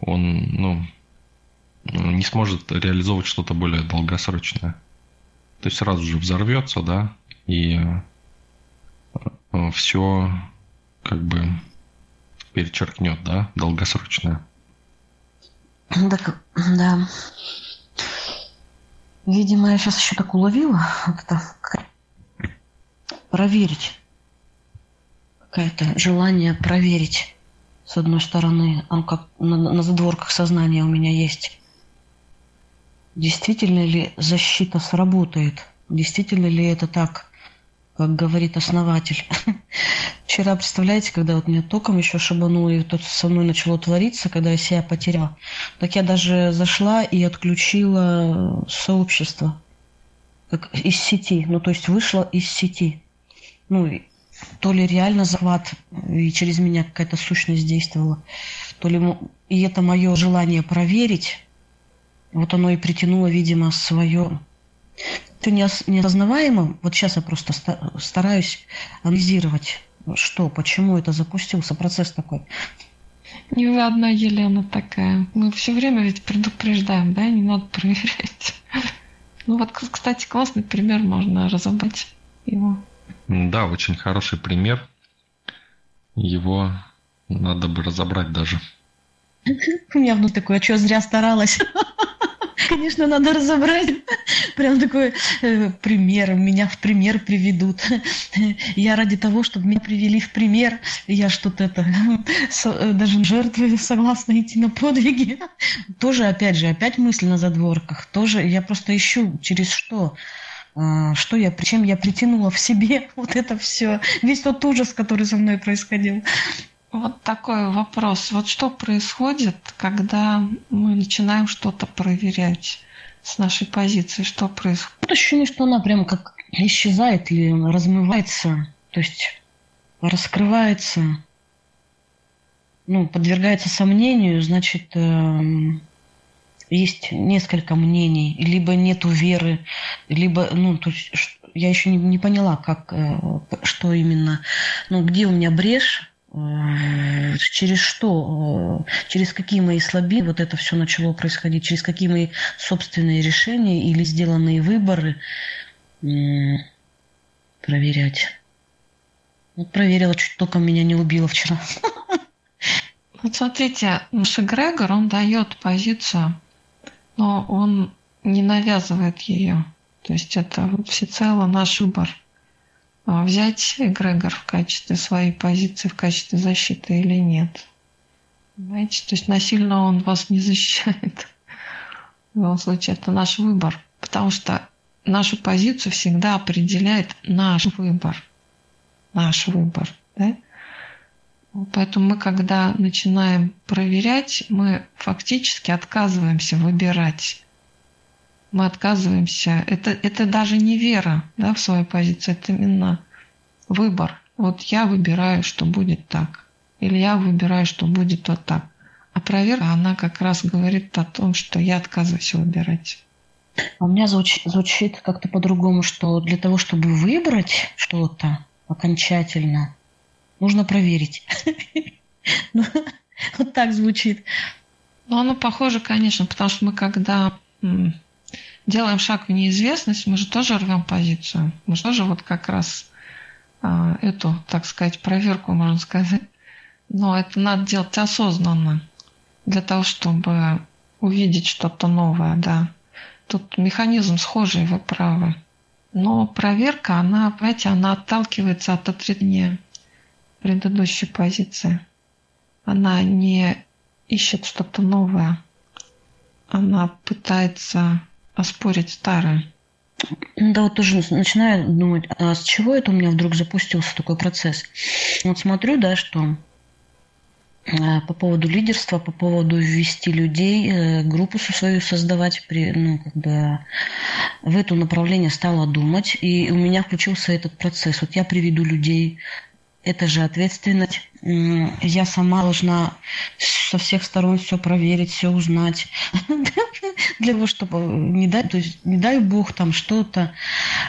он, ну, не сможет реализовывать что-то более долгосрочное. То есть сразу же взорвется, да, и э, все как бы перечеркнет, да, долгосрочное. Так, да. Видимо, я сейчас еще так уловила, вот это проверить. Какое-то желание проверить. С одной стороны, оно как на, на задворках сознания у меня есть. Действительно ли защита сработает? Действительно ли это так? Как говорит основатель. (laughs) Вчера, представляете, когда вот меня током еще шибануло, и тут со мной начало твориться, когда я себя потеряла, так я даже зашла и отключила сообщество как из сети, ну то есть вышла из сети. Ну, то ли реально захват, и через меня какая-то сущность действовала, то ли... И это мое желание проверить, вот оно и притянуло, видимо, свое это неосознаваемо. Вот сейчас я просто стараюсь анализировать, что, почему это запустился процесс такой. Не вы одна Елена такая. Мы все время ведь предупреждаем, да, не надо проверять. Ну вот, кстати, классный пример, можно разобрать его. Да, очень хороший пример. Его надо бы разобрать даже. У меня внутри такое, а что, зря старалась? (laughs) Конечно, надо разобрать. Прям такой э, пример. Меня в пример приведут. Я ради того, чтобы меня привели в пример, я что-то это... Э, даже жертвы согласна идти на подвиги. Тоже, опять же, опять мысль на задворках. Тоже я просто ищу, через что а, что я, чем я притянула в себе (laughs) вот это все, весь тот ужас, который со мной происходил. Вот такой вопрос. Вот что происходит, когда мы начинаем что-то проверять с нашей позиции? Что происходит? Вот ощущение, что она прям как исчезает или размывается, то есть раскрывается, ну, подвергается сомнению, значит, эм, есть несколько мнений, либо нету веры, либо, ну, то есть я еще не, не поняла, как, э, что именно, ну, где у меня брешь, через что, э, через какие мои слабины вот это все начало происходить, через какие мои собственные решения или сделанные выборы проверять. Вот проверила, чуть только меня не убило вчера. (laughs) Вот смотрите, наш эгрегор, он дает позицию, но он не навязывает ее. То есть это всецело наш выбор – взять эгрегор в качестве своей позиции, в качестве защиты или нет. Понимаете? То есть насильно он вас не защищает. В любом случае, это наш выбор. Потому что нашу позицию всегда определяет наш выбор. Наш выбор. Да? Поэтому мы, когда начинаем проверять, мы фактически отказываемся выбирать мы отказываемся. Это, это даже не вера да, в свою позицию, это именно выбор. Вот я выбираю, что будет так. Или я выбираю, что будет вот так. А проверка, она как раз говорит о том, что я отказываюсь выбирать. А у меня звучит, звучит как-то по-другому, что для того, чтобы выбрать что-то окончательно, нужно проверить. (laughs) Ну, вот так звучит. Ну, оно похоже, конечно, потому что мы когда делаем шаг в неизвестность, мы же тоже рвем позицию. Мы же тоже вот как раз а, эту, так сказать, проверку, можно сказать. Но это надо делать осознанно, для того, чтобы увидеть что-то новое, да. Тут механизм схожий, вы правы. Но проверка, она, понимаете, она отталкивается от отрицания предыдущей позиции. Она не ищет что-то новое. Она пытается оспорить старое. Да, вот тоже начинаю думать, а с чего это у меня вдруг запустился такой процесс? Вот смотрю, да, что э, по поводу лидерства, по поводу ввести людей, э, группу свою создавать, при, ну, как бы в это направление стала думать, и у меня включился этот процесс. Вот я приведу людей, это же ответственность. Я сама должна со всех сторон все проверить, все узнать. (laughs) Для того, чтобы не дай, то есть не дай бог там что-то,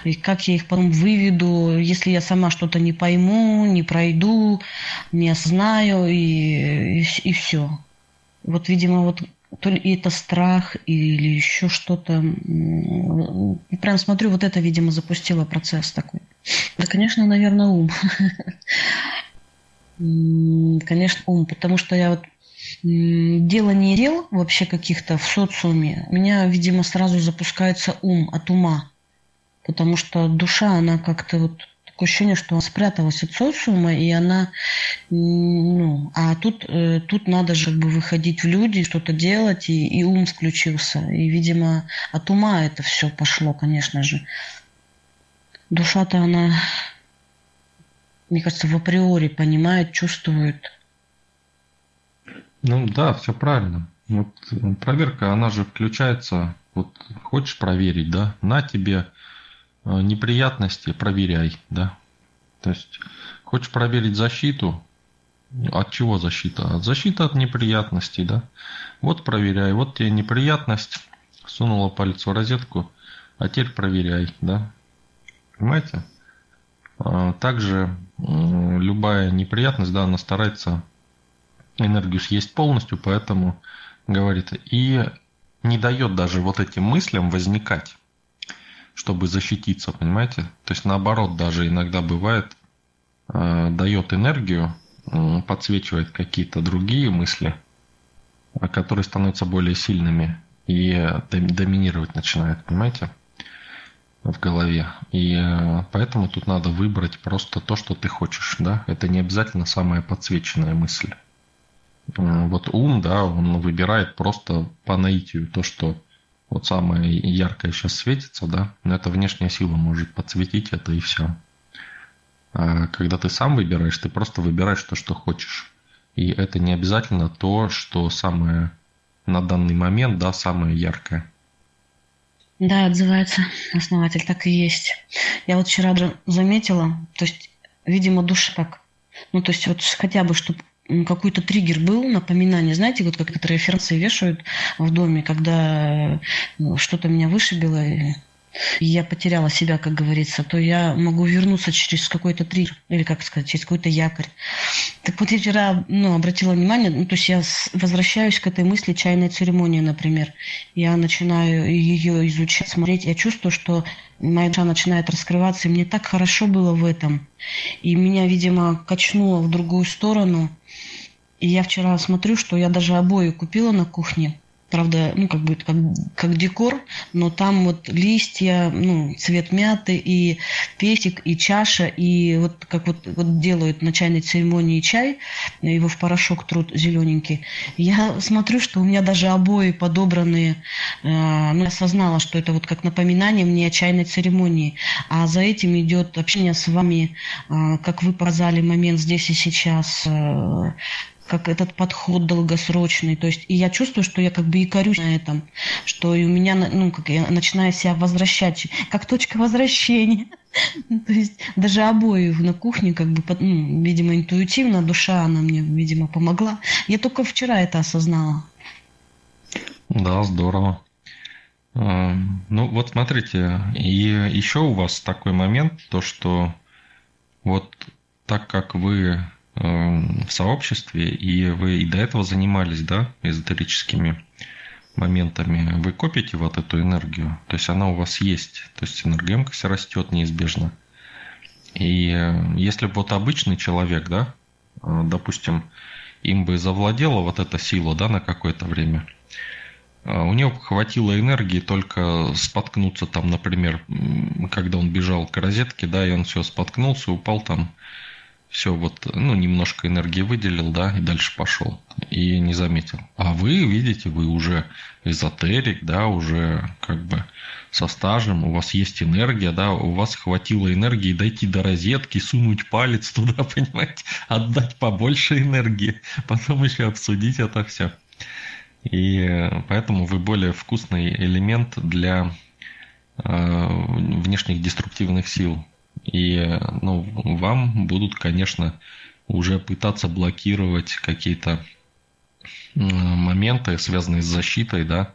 и как я их потом выведу, если я сама что-то не пойму, не пройду, не осознаю и, и, и все. Вот, видимо, вот то ли это страх или еще что-то. Прям смотрю, вот это, видимо, запустило процесс такой. Да, конечно, наверное, ум. (laughs) Конечно, ум, потому что я вот дело не дел вообще каких-то в социуме. У меня, видимо, сразу запускается ум от ума. Потому что душа, она как-то вот такое ощущение, что она спряталась от социума, и она, ну, а тут, э, тут надо же бы выходить в люди, что-то делать, и, и ум включился. И, видимо, от ума это все пошло, конечно же душа-то она, мне кажется, в априори понимает, чувствует. Ну да, все правильно. Вот проверка, она же включается, вот хочешь проверить, да, на тебе неприятности, проверяй, да. То есть хочешь проверить защиту, от чего защита? От защиты от неприятностей, да. Вот проверяй, вот тебе неприятность, сунула палец в розетку, а теперь проверяй, да. Понимаете? А, также любая неприятность, да, она старается энергию съесть полностью, поэтому говорит, и не дает даже вот этим мыслям возникать. Чтобы защититься, понимаете? То есть наоборот даже иногда бывает, э, дает энергию, э, подсвечивает какие-то другие мысли, которые становятся более сильными и доминировать начинают, понимаете? в голове. И э, поэтому тут надо выбрать просто то, что ты хочешь, да. Это не обязательно самая подсвеченная мысль. Э, вот ум, да, он выбирает просто по наитию то, что вот самое яркое сейчас светится, да, но это внешняя сила может подсветить это и все. А когда ты сам выбираешь, ты просто выбираешь то, что хочешь. И это не обязательно то, что самое на данный момент, да, самое яркое. Да, отзывается основатель, так и есть. Я вот вчера заметила, то есть, видимо, душа так, ну, то есть, вот хотя бы, чтобы какой-то триггер был, напоминание. Знаете, вот как некоторые референсы вешают в доме, когда ну, что-то меня вышибило, и я потеряла себя, как говорится, то я могу вернуться через какой-то триггер, или, как сказать, через какой-то якорь. Так вот, я вчера ну, обратила внимание, ну, то есть я возвращаюсь к этой мысли чайной церемонии, например. Я начинаю ее изучать, смотреть. Я чувствую, что моя душа начинает раскрываться, и мне так хорошо было в этом. И меня, видимо, качнуло в другую сторону. И я вчера смотрю, что я даже обои купила на кухне правда, ну, как бы, как, как декор, но там вот листья, ну, цвет мяты и песик, и чаша, и вот как вот, вот делают на чайной церемонии чай, его в порошок труд зелененький. Я смотрю, что у меня даже обои подобранные, э, ну, я осознала, что это вот как напоминание мне о чайной церемонии, а за этим идет общение с вами, э, как вы показали момент здесь и сейчас, э, как этот подход долгосрочный. То есть, и я чувствую, что я как бы и корюсь на этом, что и у меня, ну, как я начинаю себя возвращать, как точка возвращения. (laughs) То есть даже обои на кухне, как бы, ну, видимо, интуитивно, душа, она мне, видимо, помогла. Я только вчера это осознала. Да, здорово. А, ну, вот смотрите, и еще у вас такой момент, то, что вот так как вы Эм, в сообществе, и вы и до этого занимались, да, эзотерическими моментами, вы копите вот эту энергию, то есть она у вас есть, то есть энергоемкость растет неизбежно. И э, если бы вот обычный человек, да, э, допустим, им бы завладела вот эта сила, да, на какое-то время, э, у него хватило энергии только споткнуться там, например, когда он бежал к розетке, да, и он все споткнулся, упал там все вот, ну, немножко энергии выделил, да, и дальше пошел. И не заметил. А вы, видите, вы уже эзотерик, да, уже как бы со стажем, у вас есть энергия, да, у вас хватило энергии дойти до розетки, сунуть палец туда, (laughs) понимаете, отдать побольше энергии, (laughs) потом еще обсудить это все. И поэтому вы более вкусный элемент для э, внешних деструктивных сил. И ну, вам будут, конечно, уже пытаться блокировать какие-то моменты, связанные с защитой, да,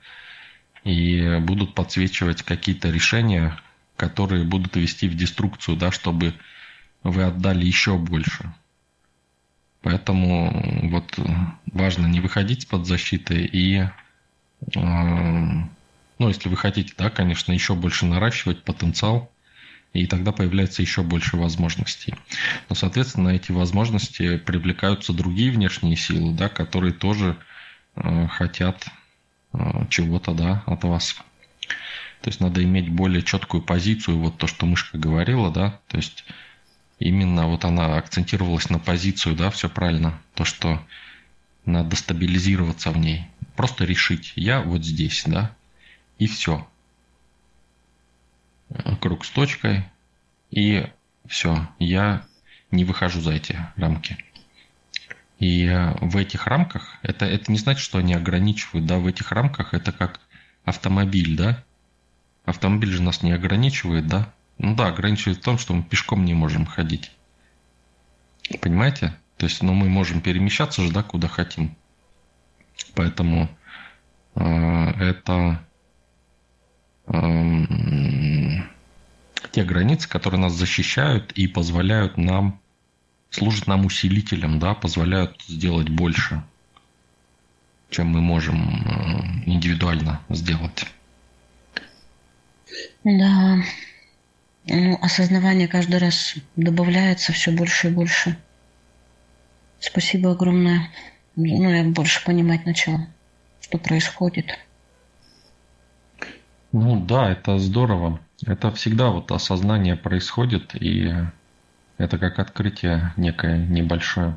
и будут подсвечивать какие-то решения, которые будут вести в деструкцию, да, чтобы вы отдали еще больше. Поэтому вот важно не выходить под защитой и, ну, если вы хотите, да, конечно, еще больше наращивать потенциал, и тогда появляется еще больше возможностей. Но, соответственно, эти возможности привлекаются другие внешние силы, да, которые тоже э, хотят э, чего-то да, от вас. То есть надо иметь более четкую позицию, вот то, что мышка говорила, да, то есть именно вот она акцентировалась на позицию, да, все правильно, то, что надо стабилизироваться в ней, просто решить, я вот здесь, да, и все, круг с точкой, и все, я не выхожу за эти рамки. И в этих рамках, это, это не значит, что они ограничивают, да, в этих рамках это как автомобиль, да. Автомобиль же нас не ограничивает, да. Ну да, ограничивает в том, что мы пешком не можем ходить. Понимаете? То есть, ну, мы можем перемещаться же, да, куда хотим. Поэтому э, это те границы, которые нас защищают и позволяют нам, служат нам усилителем, да, позволяют сделать больше, чем мы можем э, индивидуально сделать. Да. Ну, осознавание каждый раз добавляется все больше и больше. Спасибо огромное. Ну, я больше понимать начала, что происходит. Ну да, это здорово. Это всегда вот осознание происходит, и это как открытие некое небольшое.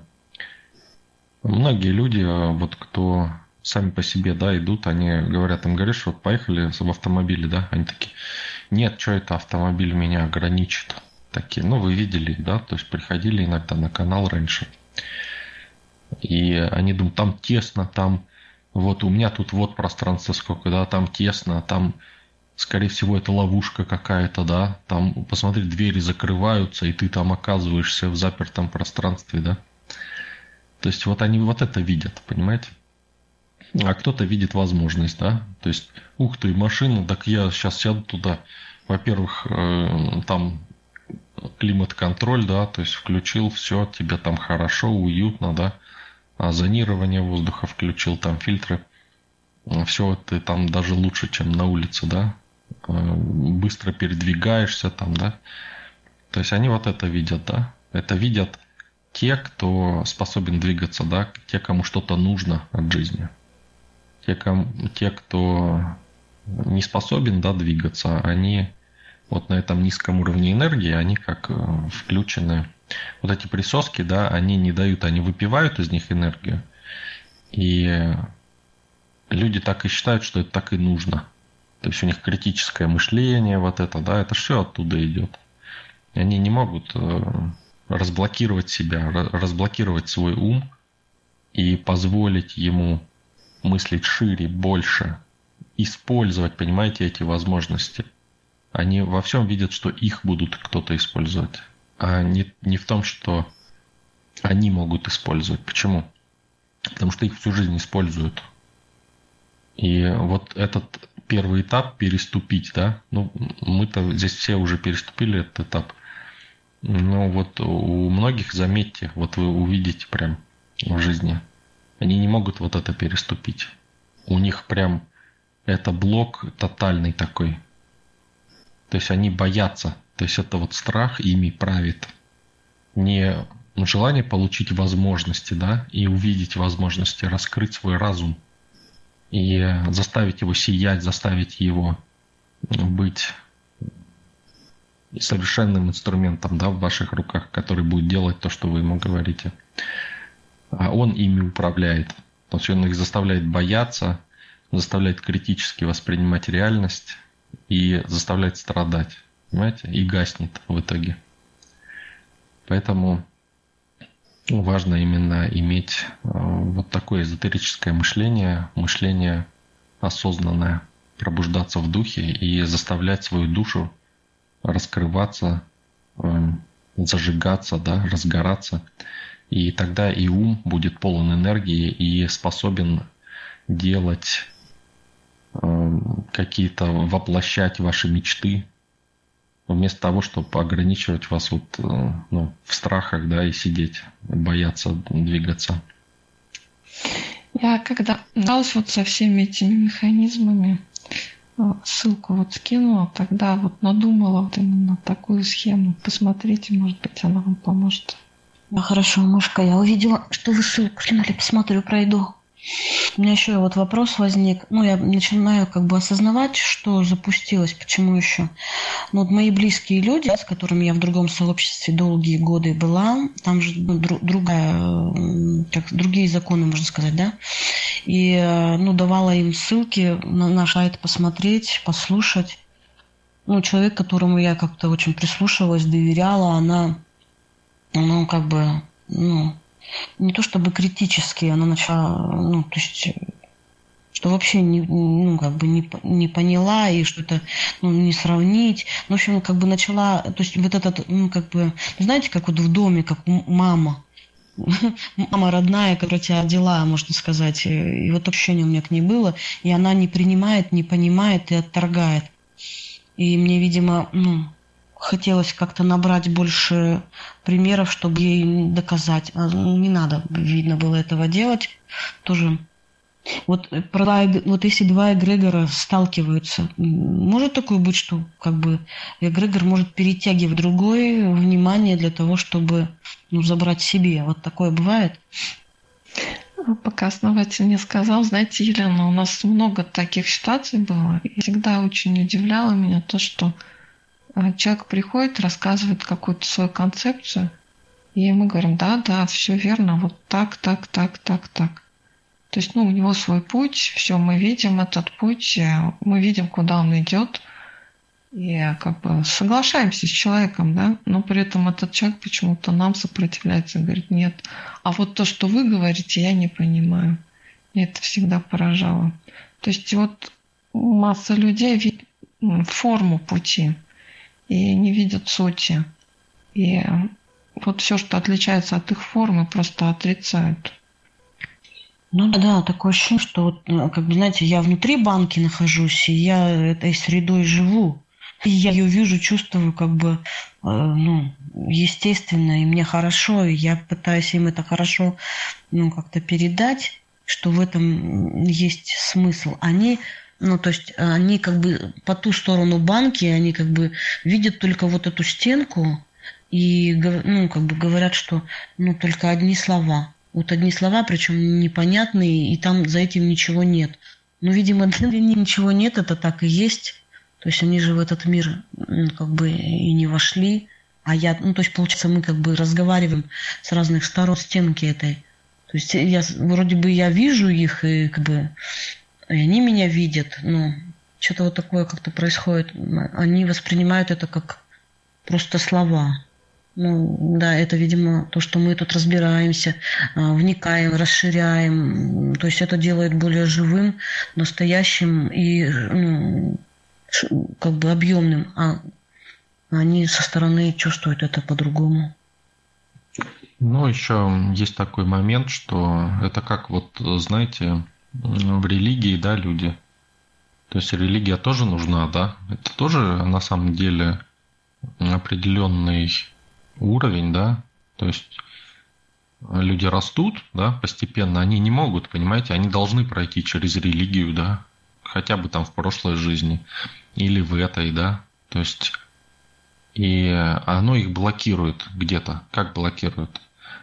Многие люди, вот кто сами по себе, да, идут, они говорят, им говоришь, вот поехали в автомобиле, да, они такие, нет, что это автомобиль меня ограничит. Такие, ну, вы видели, да, то есть приходили иногда на канал раньше. И они думают, там тесно, там вот у меня тут вот пространство сколько, да, там тесно, там, скорее всего, это ловушка какая-то, да, там, посмотри, двери закрываются, и ты там оказываешься в запертом пространстве, да. То есть вот они вот это видят, понимаете? А кто-то видит возможность, да, то есть, ух ты, машина, так я сейчас сяду туда. Во-первых, э, там климат-контроль, да, то есть включил, все, тебе там хорошо, уютно, да, а зонирование воздуха включил, там фильтры, все, ты там даже лучше, чем на улице, да, быстро передвигаешься там, да, то есть они вот это видят, да, это видят те, кто способен двигаться, да, те, кому что-то нужно от жизни те, ком, те кто не способен да, двигаться, они вот на этом низком уровне энергии, они как э, включены. Вот эти присоски, да, они не дают, они выпивают из них энергию. И люди так и считают, что это так и нужно. То есть у них критическое мышление, вот это, да, это все оттуда идет. И они не могут э, разблокировать себя, разблокировать свой ум и позволить ему мыслить шире, больше, использовать, понимаете, эти возможности. Они во всем видят, что их будут кто-то использовать, а не, не в том, что они могут использовать. Почему? Потому что их всю жизнь используют. И вот этот первый этап переступить, да, ну, мы-то здесь все уже переступили этот этап. Но вот у многих, заметьте, вот вы увидите прям в жизни – они не могут вот это переступить. У них прям это блок тотальный такой. То есть они боятся. То есть это вот страх ими правит. Не желание получить возможности, да, и увидеть возможности, раскрыть свой разум и заставить его сиять, заставить его быть совершенным инструментом да, в ваших руках, который будет делать то, что вы ему говорите а он ими управляет. То есть он их заставляет бояться, заставляет критически воспринимать реальность и заставляет страдать. Понимаете? И гаснет в итоге. Поэтому важно именно иметь э, вот такое эзотерическое мышление, мышление осознанное, пробуждаться в духе и заставлять свою душу раскрываться, э, зажигаться, да, разгораться. И тогда и ум будет полон энергии и способен делать э, какие-то, воплощать ваши мечты, вместо того, чтобы ограничивать вас вот, э, ну, в страхах, да, и сидеть, бояться двигаться. Я когда далась вот со всеми этими механизмами, э, ссылку вот скинула, тогда вот надумала вот именно такую схему. Посмотрите, может быть, она вам поможет. Да, хорошо, мышка, я увидела, что вы ссылку скинули, посмотрю, пройду. У меня еще вот вопрос возник. Ну, я начинаю как бы осознавать, что запустилось, почему еще. Ну, вот мои близкие люди, с которыми я в другом сообществе долгие годы была, там же ну, дру, другая, как, другие законы, можно сказать, да. И, ну, давала им ссылки на наш сайт посмотреть, послушать. Ну, человек, которому я как-то очень прислушивалась, доверяла, она ну, как бы, ну, не то чтобы критически, она начала, ну, то есть, что вообще не, ну, как бы не, не поняла и что-то ну, не сравнить. Ну, в общем, как бы начала, то есть вот этот, ну, как бы, знаете, как вот в доме, как мама, (laughs) мама родная, которая тебя родила, можно сказать. И вот ощущение у меня к ней было. И она не принимает, не понимает и отторгает. И мне, видимо, ну, хотелось как-то набрать больше примеров, чтобы ей доказать. А, ну, не надо, видно было этого делать. Тоже Вот, про, вот если два эгрегора сталкиваются, может такое быть, что как бы эгрегор может перетягивать другое внимание для того, чтобы ну, забрать себе? Вот такое бывает? Пока основатель не сказал, знаете, Елена, у нас много таких ситуаций было, и всегда очень удивляло меня то, что человек приходит, рассказывает какую-то свою концепцию, и мы говорим, да, да, все верно, вот так, так, так, так, так. То есть, ну, у него свой путь, все, мы видим этот путь, э, мы видим, куда он идет, и как бы соглашаемся с человеком, да, но при этом этот человек почему-то нам сопротивляется, говорит, нет, а вот то, что вы говорите, я не понимаю. Мне это всегда поражало. То есть вот масса людей видит форму пути и не видят сути. И вот все, что отличается от их формы, просто отрицают. Ну да, такое ощущение, что вот, ну, как бы, знаете, я внутри банки нахожусь, и я этой средой живу. И я ее вижу, чувствую, как бы, э, ну, естественно, и мне хорошо, и я пытаюсь им это хорошо, ну, как-то передать, что в этом есть смысл. Они, ну, то есть, они как бы по ту сторону банки, они как бы видят только вот эту стенку, и, ну, как бы говорят, что, ну, только одни слова – вот одни слова, причем непонятные, и там за этим ничего нет. Но, видимо, (laughs) для них ничего нет, это так и есть. То есть они же в этот мир ну, как бы и не вошли. А я, ну, то есть, получается, мы как бы разговариваем с разных сторон стенки этой. То есть я вроде бы я вижу их, и как бы и они меня видят, но что-то вот такое как-то происходит. Они воспринимают это как просто слова. Ну, да, это, видимо, то, что мы тут разбираемся, а, вникаем, расширяем. То есть это делает более живым, настоящим и ну, как бы объемным. А они со стороны чувствуют это по-другому. Ну, еще есть такой момент, что это как вот, знаете, в религии, да, люди. То есть религия тоже нужна, да. Это тоже на самом деле определенный уровень, да, то есть люди растут, да, постепенно, они не могут, понимаете, они должны пройти через религию, да, хотя бы там в прошлой жизни или в этой, да, то есть и оно их блокирует где-то. Как блокирует?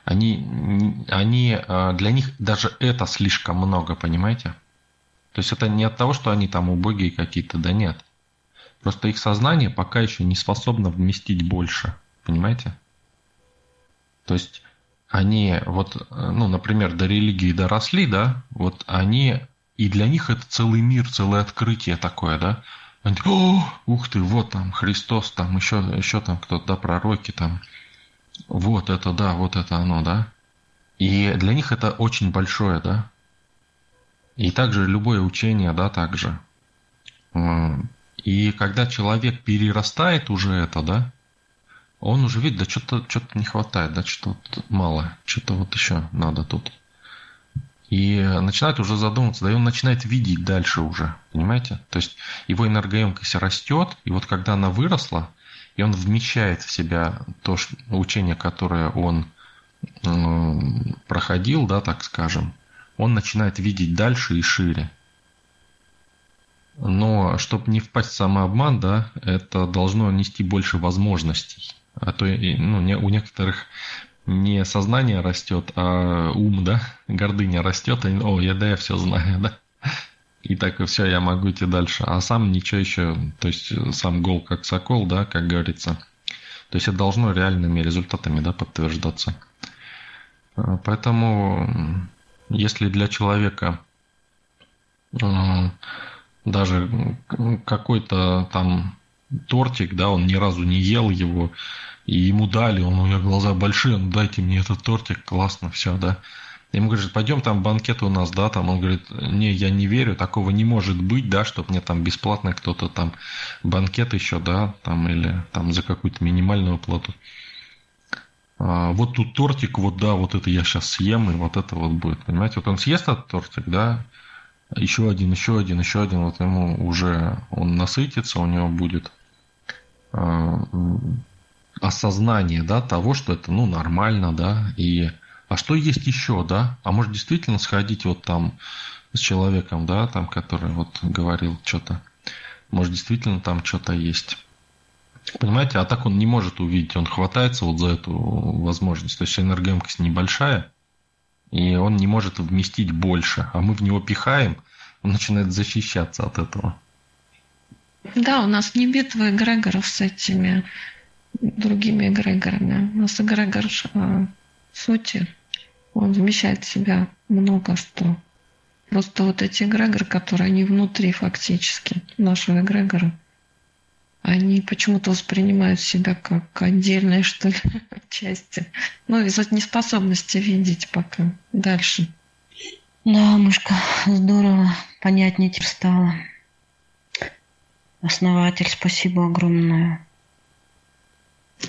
Они, они, а, для них даже это слишком много, понимаете? То есть это не от того, что они там убогие какие-то, да нет. Просто их сознание пока еще не способно вместить больше, понимаете? То есть они вот, ну, например, до религии доросли, да, вот они, и для них это целый мир, целое открытие такое, да. Они о, ух ты, вот там Христос, там еще, еще там кто-то, да, пророки там. Вот это, да, вот это оно, да. И для них это очень большое, да. И также любое учение, да, также. И когда человек перерастает уже это, да, он уже видит, да что-то что не хватает, да что-то мало, что-то вот еще надо тут. И начинает уже задумываться, да и он начинает видеть дальше уже, понимаете? То есть его энергоемкость растет, и вот когда она выросла, и он вмещает в себя то учение, которое он проходил, да, так скажем, он начинает видеть дальше и шире. Но чтобы не впасть в самообман, да, это должно нести больше возможностей. А то ну, у некоторых не сознание растет, а ум, да, гордыня растет, и, о, я да, я все знаю, да. И так и все, я могу идти дальше. А сам ничего еще, то есть сам гол как сокол, да, как говорится. То есть это должно реальными результатами, да, подтверждаться. А, поэтому, если для человека а, даже какой-то там тортик, да, он ни разу не ел его, и ему дали, он, у него глаза большие, ну дайте мне этот тортик, классно, все, да. Ему говорят, пойдем там банкет у нас, да, там он говорит, не, я не верю, такого не может быть, да, чтобы мне там бесплатно кто-то там банкет еще, да, там или там за какую-то минимальную плату. А, вот тут тортик, вот да, вот это я сейчас съем, и вот это вот будет, понимаете, вот он съест этот тортик, да, еще один, еще один, еще один, вот ему уже он насытится, у него будет а, осознание, да, того, что это, ну, нормально, да, и а что есть еще, да? А может действительно сходить вот там с человеком, да, там, который вот говорил что-то. Может, действительно там что-то есть. Понимаете, а так он не может увидеть, он хватается вот за эту возможность. То есть энергоемкость небольшая, и он не может вместить больше, а мы в него пихаем, он начинает защищаться от этого. Да, у нас не битва эгрегоров с этими другими эгрегорами. У нас эгрегор э, сути, он вмещает в себя много что. Просто вот эти эгрегоры, которые они внутри фактически нашего эгрегора, они почему-то воспринимают себя как отдельные, что ли, (laughs) части. Ну, из-за неспособности видеть пока дальше. Да, мышка, здорово. Понятнее теперь стало. Основатель, спасибо огромное.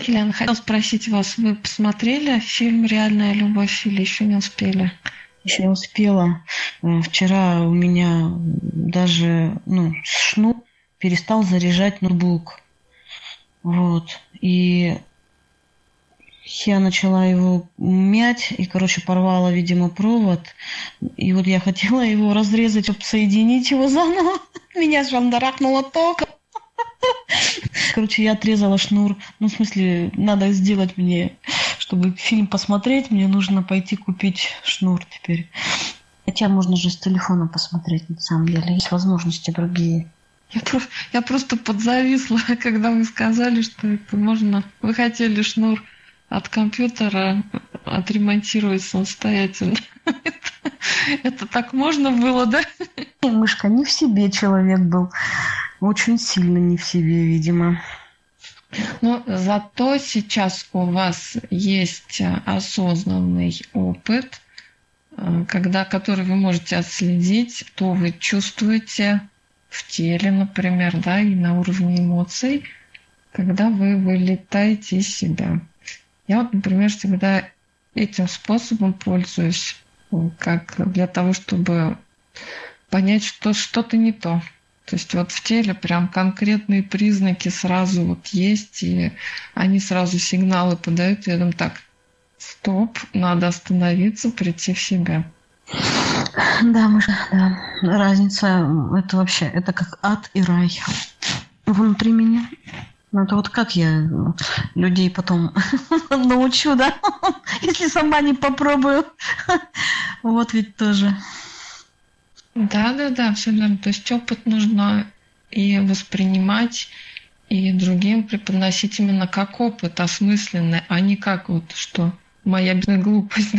Елена, хотел спросить вас, вы посмотрели фильм «Реальная любовь» или еще не успели? Еще не успела. Э, вчера у меня даже ну, шнур перестал заряжать ноутбук. Вот. И я начала его мять и, короче, порвала, видимо, провод. И вот я хотела его разрезать, чтобы соединить его заново. (laughs) Меня шандарахнуло током. Короче, я отрезала шнур. Ну, в смысле, надо сделать мне, чтобы фильм посмотреть, мне нужно пойти купить шнур теперь. Хотя можно же с телефона посмотреть, на самом деле. Есть возможности другие. Я, просто, я просто подзависла, (laughs) когда вы сказали, что это можно... Вы хотели шнур от компьютера отремонтировать самостоятельно. (laughs) Это, это так можно было, да? Мышка не в себе человек был. Очень сильно не в себе, видимо. Но зато сейчас у вас есть осознанный опыт, когда, который вы можете отследить, то вы чувствуете в теле, например, да, и на уровне эмоций, когда вы вылетаете из себя. Я вот, например, всегда этим способом пользуюсь, как для того, чтобы понять, что что-то не то. То есть вот в теле прям конкретные признаки сразу вот есть, и они сразу сигналы подают. И я думаю, так, стоп, надо остановиться, прийти в себя. Да, мы да. Разница, это вообще, это как ад и рай внутри меня. Ну, это вот как я людей потом (laughs) научу, да? (laughs) Если сама не попробую. (laughs) Вот ведь тоже. Да, да, да, все верно. То есть опыт нужно и воспринимать, и другим преподносить именно как опыт осмысленный, а не как вот что моя (laughs) глупость.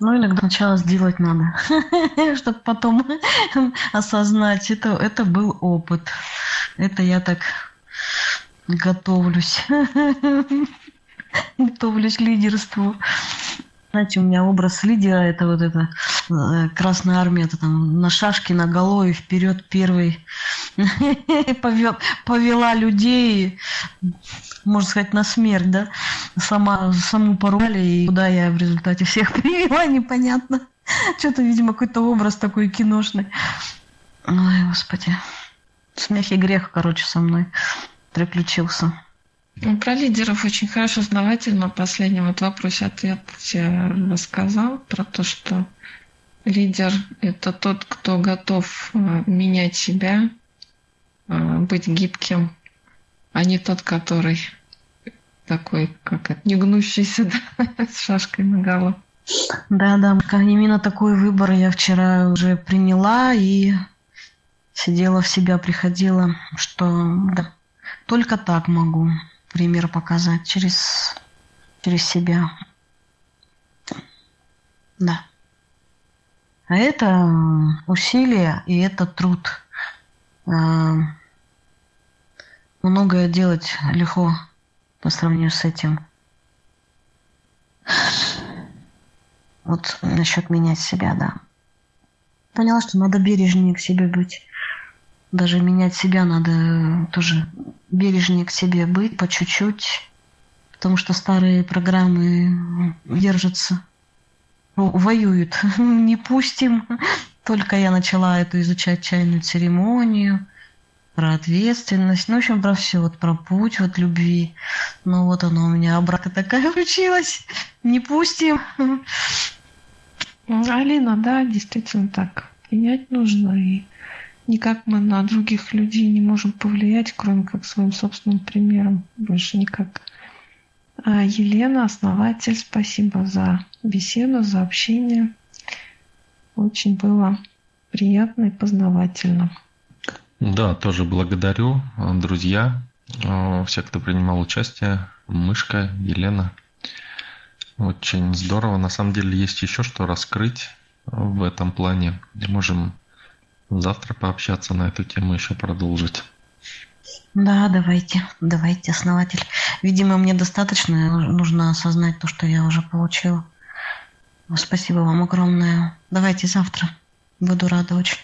Ну, иногда сначала сделать надо, (laughs) чтобы потом (laughs) осознать, это, это был опыт. Это я так готовлюсь. Готовлюсь к лидерству. Знаете, у меня образ лидера это вот это э, Красная Армия, это там на шашке, на голове, вперед первый (laughs) повел, повела людей, можно сказать, на смерть, да? Сама, саму порвали, и куда я в результате всех (laughs) привела, непонятно. Что-то, видимо, какой-то образ такой киношный. Ой, господи. Смех и грех, короче, со мной приключился. Ну, про лидеров очень хорошо знаватель на последнем вот вопросе ответ рассказал про то, что лидер – это тот, кто готов э, менять себя, э, быть гибким, а не тот, который такой, как это, не гнущийся (laughs) да, с шашкой на голову. Да, да, именно такой выбор я вчера уже приняла и сидела в себя, приходила, что да, только так могу пример показать через, через себя. Да. А это усилие и это труд. А, многое делать легко по сравнению с этим. Вот насчет менять себя, да. Поняла, что надо бережнее к себе быть даже менять себя надо тоже бережнее к себе быть по чуть-чуть, потому что старые программы держатся, воюют. (laughs) Не пустим. Только я начала эту изучать чайную церемонию, про ответственность, ну, в общем, про все, вот про путь вот любви. Ну, вот оно у меня обратно такая (laughs) включилась. Не пустим. Алина, да, действительно так. принять нужно. И никак мы на других людей не можем повлиять, кроме как своим собственным примером. Больше никак. А Елена, основатель, спасибо за беседу, за общение. Очень было приятно и познавательно. Да, тоже благодарю, друзья, все, кто принимал участие, Мышка, Елена. Очень здорово. На самом деле есть еще что раскрыть в этом плане. Можем завтра пообщаться на эту тему, еще продолжить. Да, давайте, давайте, основатель. Видимо, мне достаточно, нужно осознать то, что я уже получила. Спасибо вам огромное. Давайте завтра. Буду рада очень.